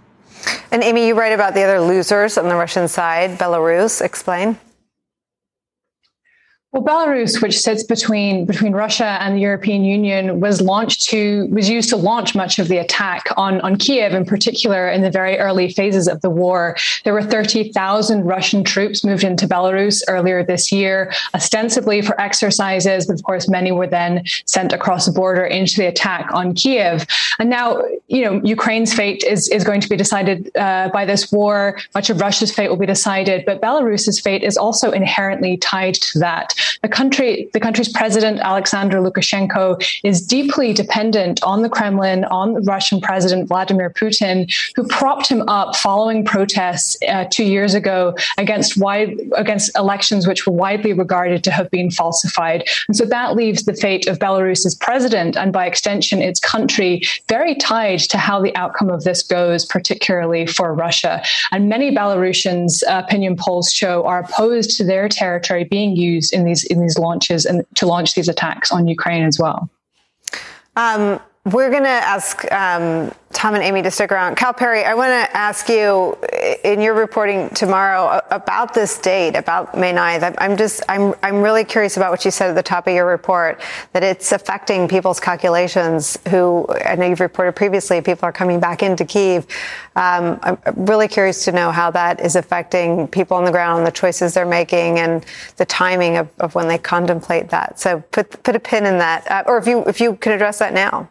And Amy, you write about the other losers on the Russian side, Belarus. Explain. Well, Belarus, which sits between between Russia and the European Union, was launched to was used to launch much of the attack on on Kiev, in particular, in the very early phases of the war. There were thirty thousand Russian troops moved into Belarus earlier this year, ostensibly for exercises, but of course, many were then sent across the border into the attack on Kiev. And now, you know, Ukraine's fate is is going to be decided uh, by this war. Much of Russia's fate will be decided, but Belarus's fate is also inherently tied to that. The country, the country's president, Alexander Lukashenko, is deeply dependent on the Kremlin, on the Russian president, Vladimir Putin, who propped him up following protests uh, two years ago against wide, against elections which were widely regarded to have been falsified. And so that leaves the fate of Belarus's president and by extension its country very tied to how the outcome of this goes, particularly for Russia. And many Belarusians, uh, opinion polls show, are opposed to their territory being used in the these in these launches and to launch these attacks on Ukraine as well. Um, we're going to ask um, Tom and Amy to stick around. Cal Perry, I want to ask you in your reporting tomorrow about this date, about May 9th. I'm just, I'm, I'm really curious about what you said at the top of your report, that it's affecting people's calculations who, I know you've reported previously, people are coming back into Kiev. Um, I'm really curious to know how that is affecting people on the ground, the choices they're making, and the timing of, of when they contemplate that. So put, put a pin in that, uh, or if you, if you can address that now.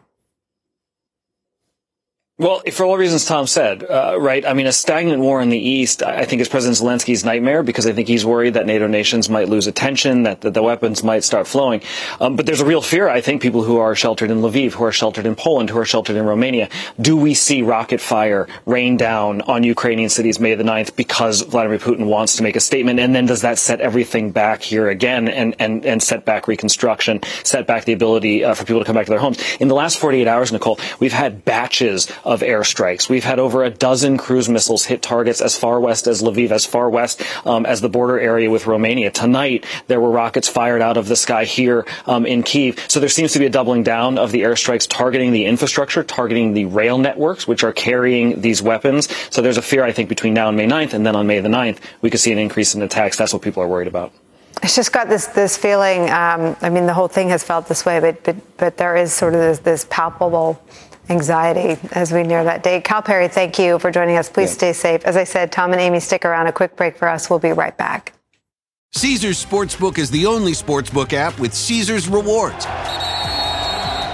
Well, for all reasons Tom said, uh, right? I mean, a stagnant war in the East, I think is President Zelensky's nightmare because I think he's worried that NATO nations might lose attention, that the, the weapons might start flowing. Um, but there's a real fear, I think, people who are sheltered in Lviv, who are sheltered in Poland, who are sheltered in Romania. Do we see rocket fire rain down on Ukrainian cities May the 9th because Vladimir Putin wants to make a statement? And then does that set everything back here again and, and, and set back reconstruction, set back the ability uh, for people to come back to their homes? In the last 48 hours, Nicolle, we've had batches of airstrikes. We've had over a dozen cruise missiles hit targets as far west as Lviv, as far west um, as the border area with Romania. Tonight, there were rockets fired out of the sky here um, in Kiev. So there seems to be a doubling down of the airstrikes targeting the infrastructure, targeting the rail networks, which are carrying these weapons. So there's a fear, I think, between now and May 9th, and then on May the 9th, we could see an increase in attacks. That's what people are worried about. It's just got this this feeling. Um, I mean, the whole thing has felt this way, but but but there is sort of this, this palpable anxiety as we near that date. Cal Perry, thank you for joining us. Please yeah. stay safe. As I said, Tom and Amy, stick around. A quick break for us. We'll be right back. Caesars Sportsbook is the only sportsbook app with Caesars rewards.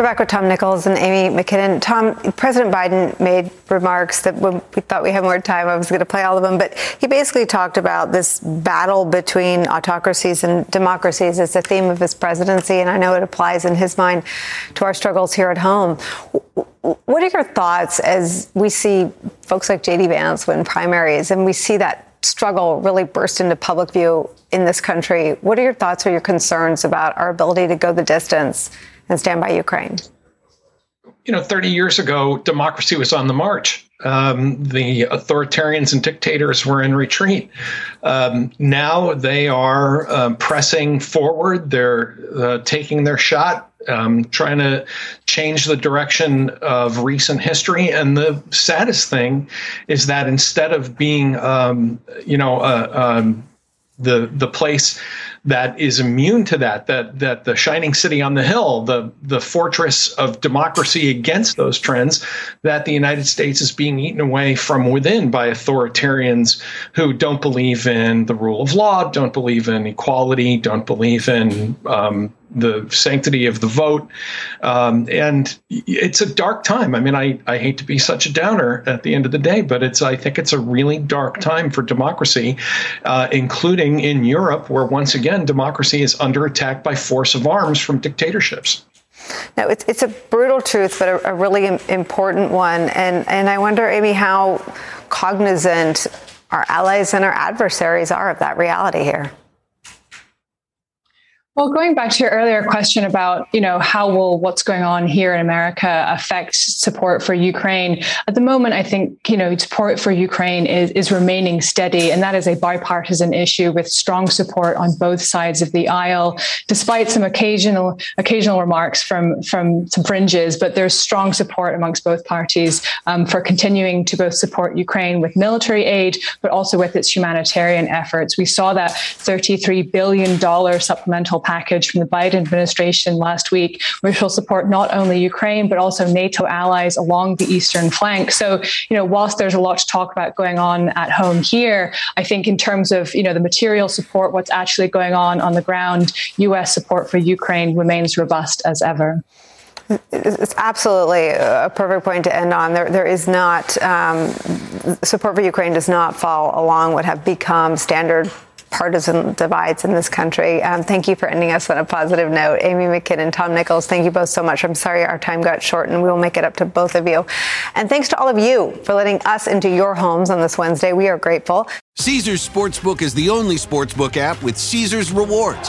We're back with Tom Nichols and Amy Mackinnon. Tom, President Biden made remarks that when we thought we had more time, I was going to play all of them, but he basically talked about this battle between autocracies and democracies as the theme of his presidency, and I know it applies in his mind to our struggles here at home. What are your thoughts as we see folks like J.D. Vance win primaries and we see that struggle really burst into public view in this country? What are your thoughts or your concerns about our ability to go the distance? And stand by Ukraine? You know, 30 years ago, democracy was on the march. Um, the authoritarians and dictators were in retreat. Um, now they are um, pressing forward. They're uh, taking their shot, um, trying to change the direction of recent history. And the saddest thing is that instead of being, um, you know, uh, um, the the place that is immune to that that that the shining city on the hill the the fortress of democracy against those trends that the United States is being eaten away from within by authoritarians who don't believe in the rule of law don't believe in equality don't believe in um, the sanctity of the vote. Um, and it's a dark time. I mean, I, I hate to be such a downer at the end of the day, but it's I think it's a really dark time for democracy, uh, including in Europe, where once again democracy is under attack by force of arms from dictatorships. No, it's, it's a brutal truth, but a, a really important one. And, and I wonder, Amy, how cognizant our allies and our adversaries are of that reality here. Well, going back to your earlier question about, you know, how will what's going on here in America affect support for Ukraine? At the moment, I think, you know, support for Ukraine is, is remaining steady, and that is a bipartisan issue with strong support on both sides of the aisle, despite some occasional occasional remarks from from some fringes. But there's strong support amongst both parties um, for continuing to both support Ukraine with military aid, but also with its humanitarian efforts. We saw that 33 billion dollar package from the Biden administration last week, which will support not only Ukraine, but also NATO allies along the eastern flank. So, you know, whilst there's a lot to talk about going on at home here, I think in terms of, you know, the material support, what's actually going on on the ground, U.S. support for Ukraine remains robust as ever. It's absolutely a perfect point to end on. There, there is not um, support for Ukraine does not fall along what have become standard partisan divides in this country. Um, thank you for ending us on a positive note. Amy Mackinnon, Tom Nichols, thank you both so much. I'm sorry our time got short, and we will make it up to both of you. And thanks to all of you for letting us into your homes on this Wednesday. We are grateful. Caesars Sportsbook is the only sportsbook app with Caesars rewards.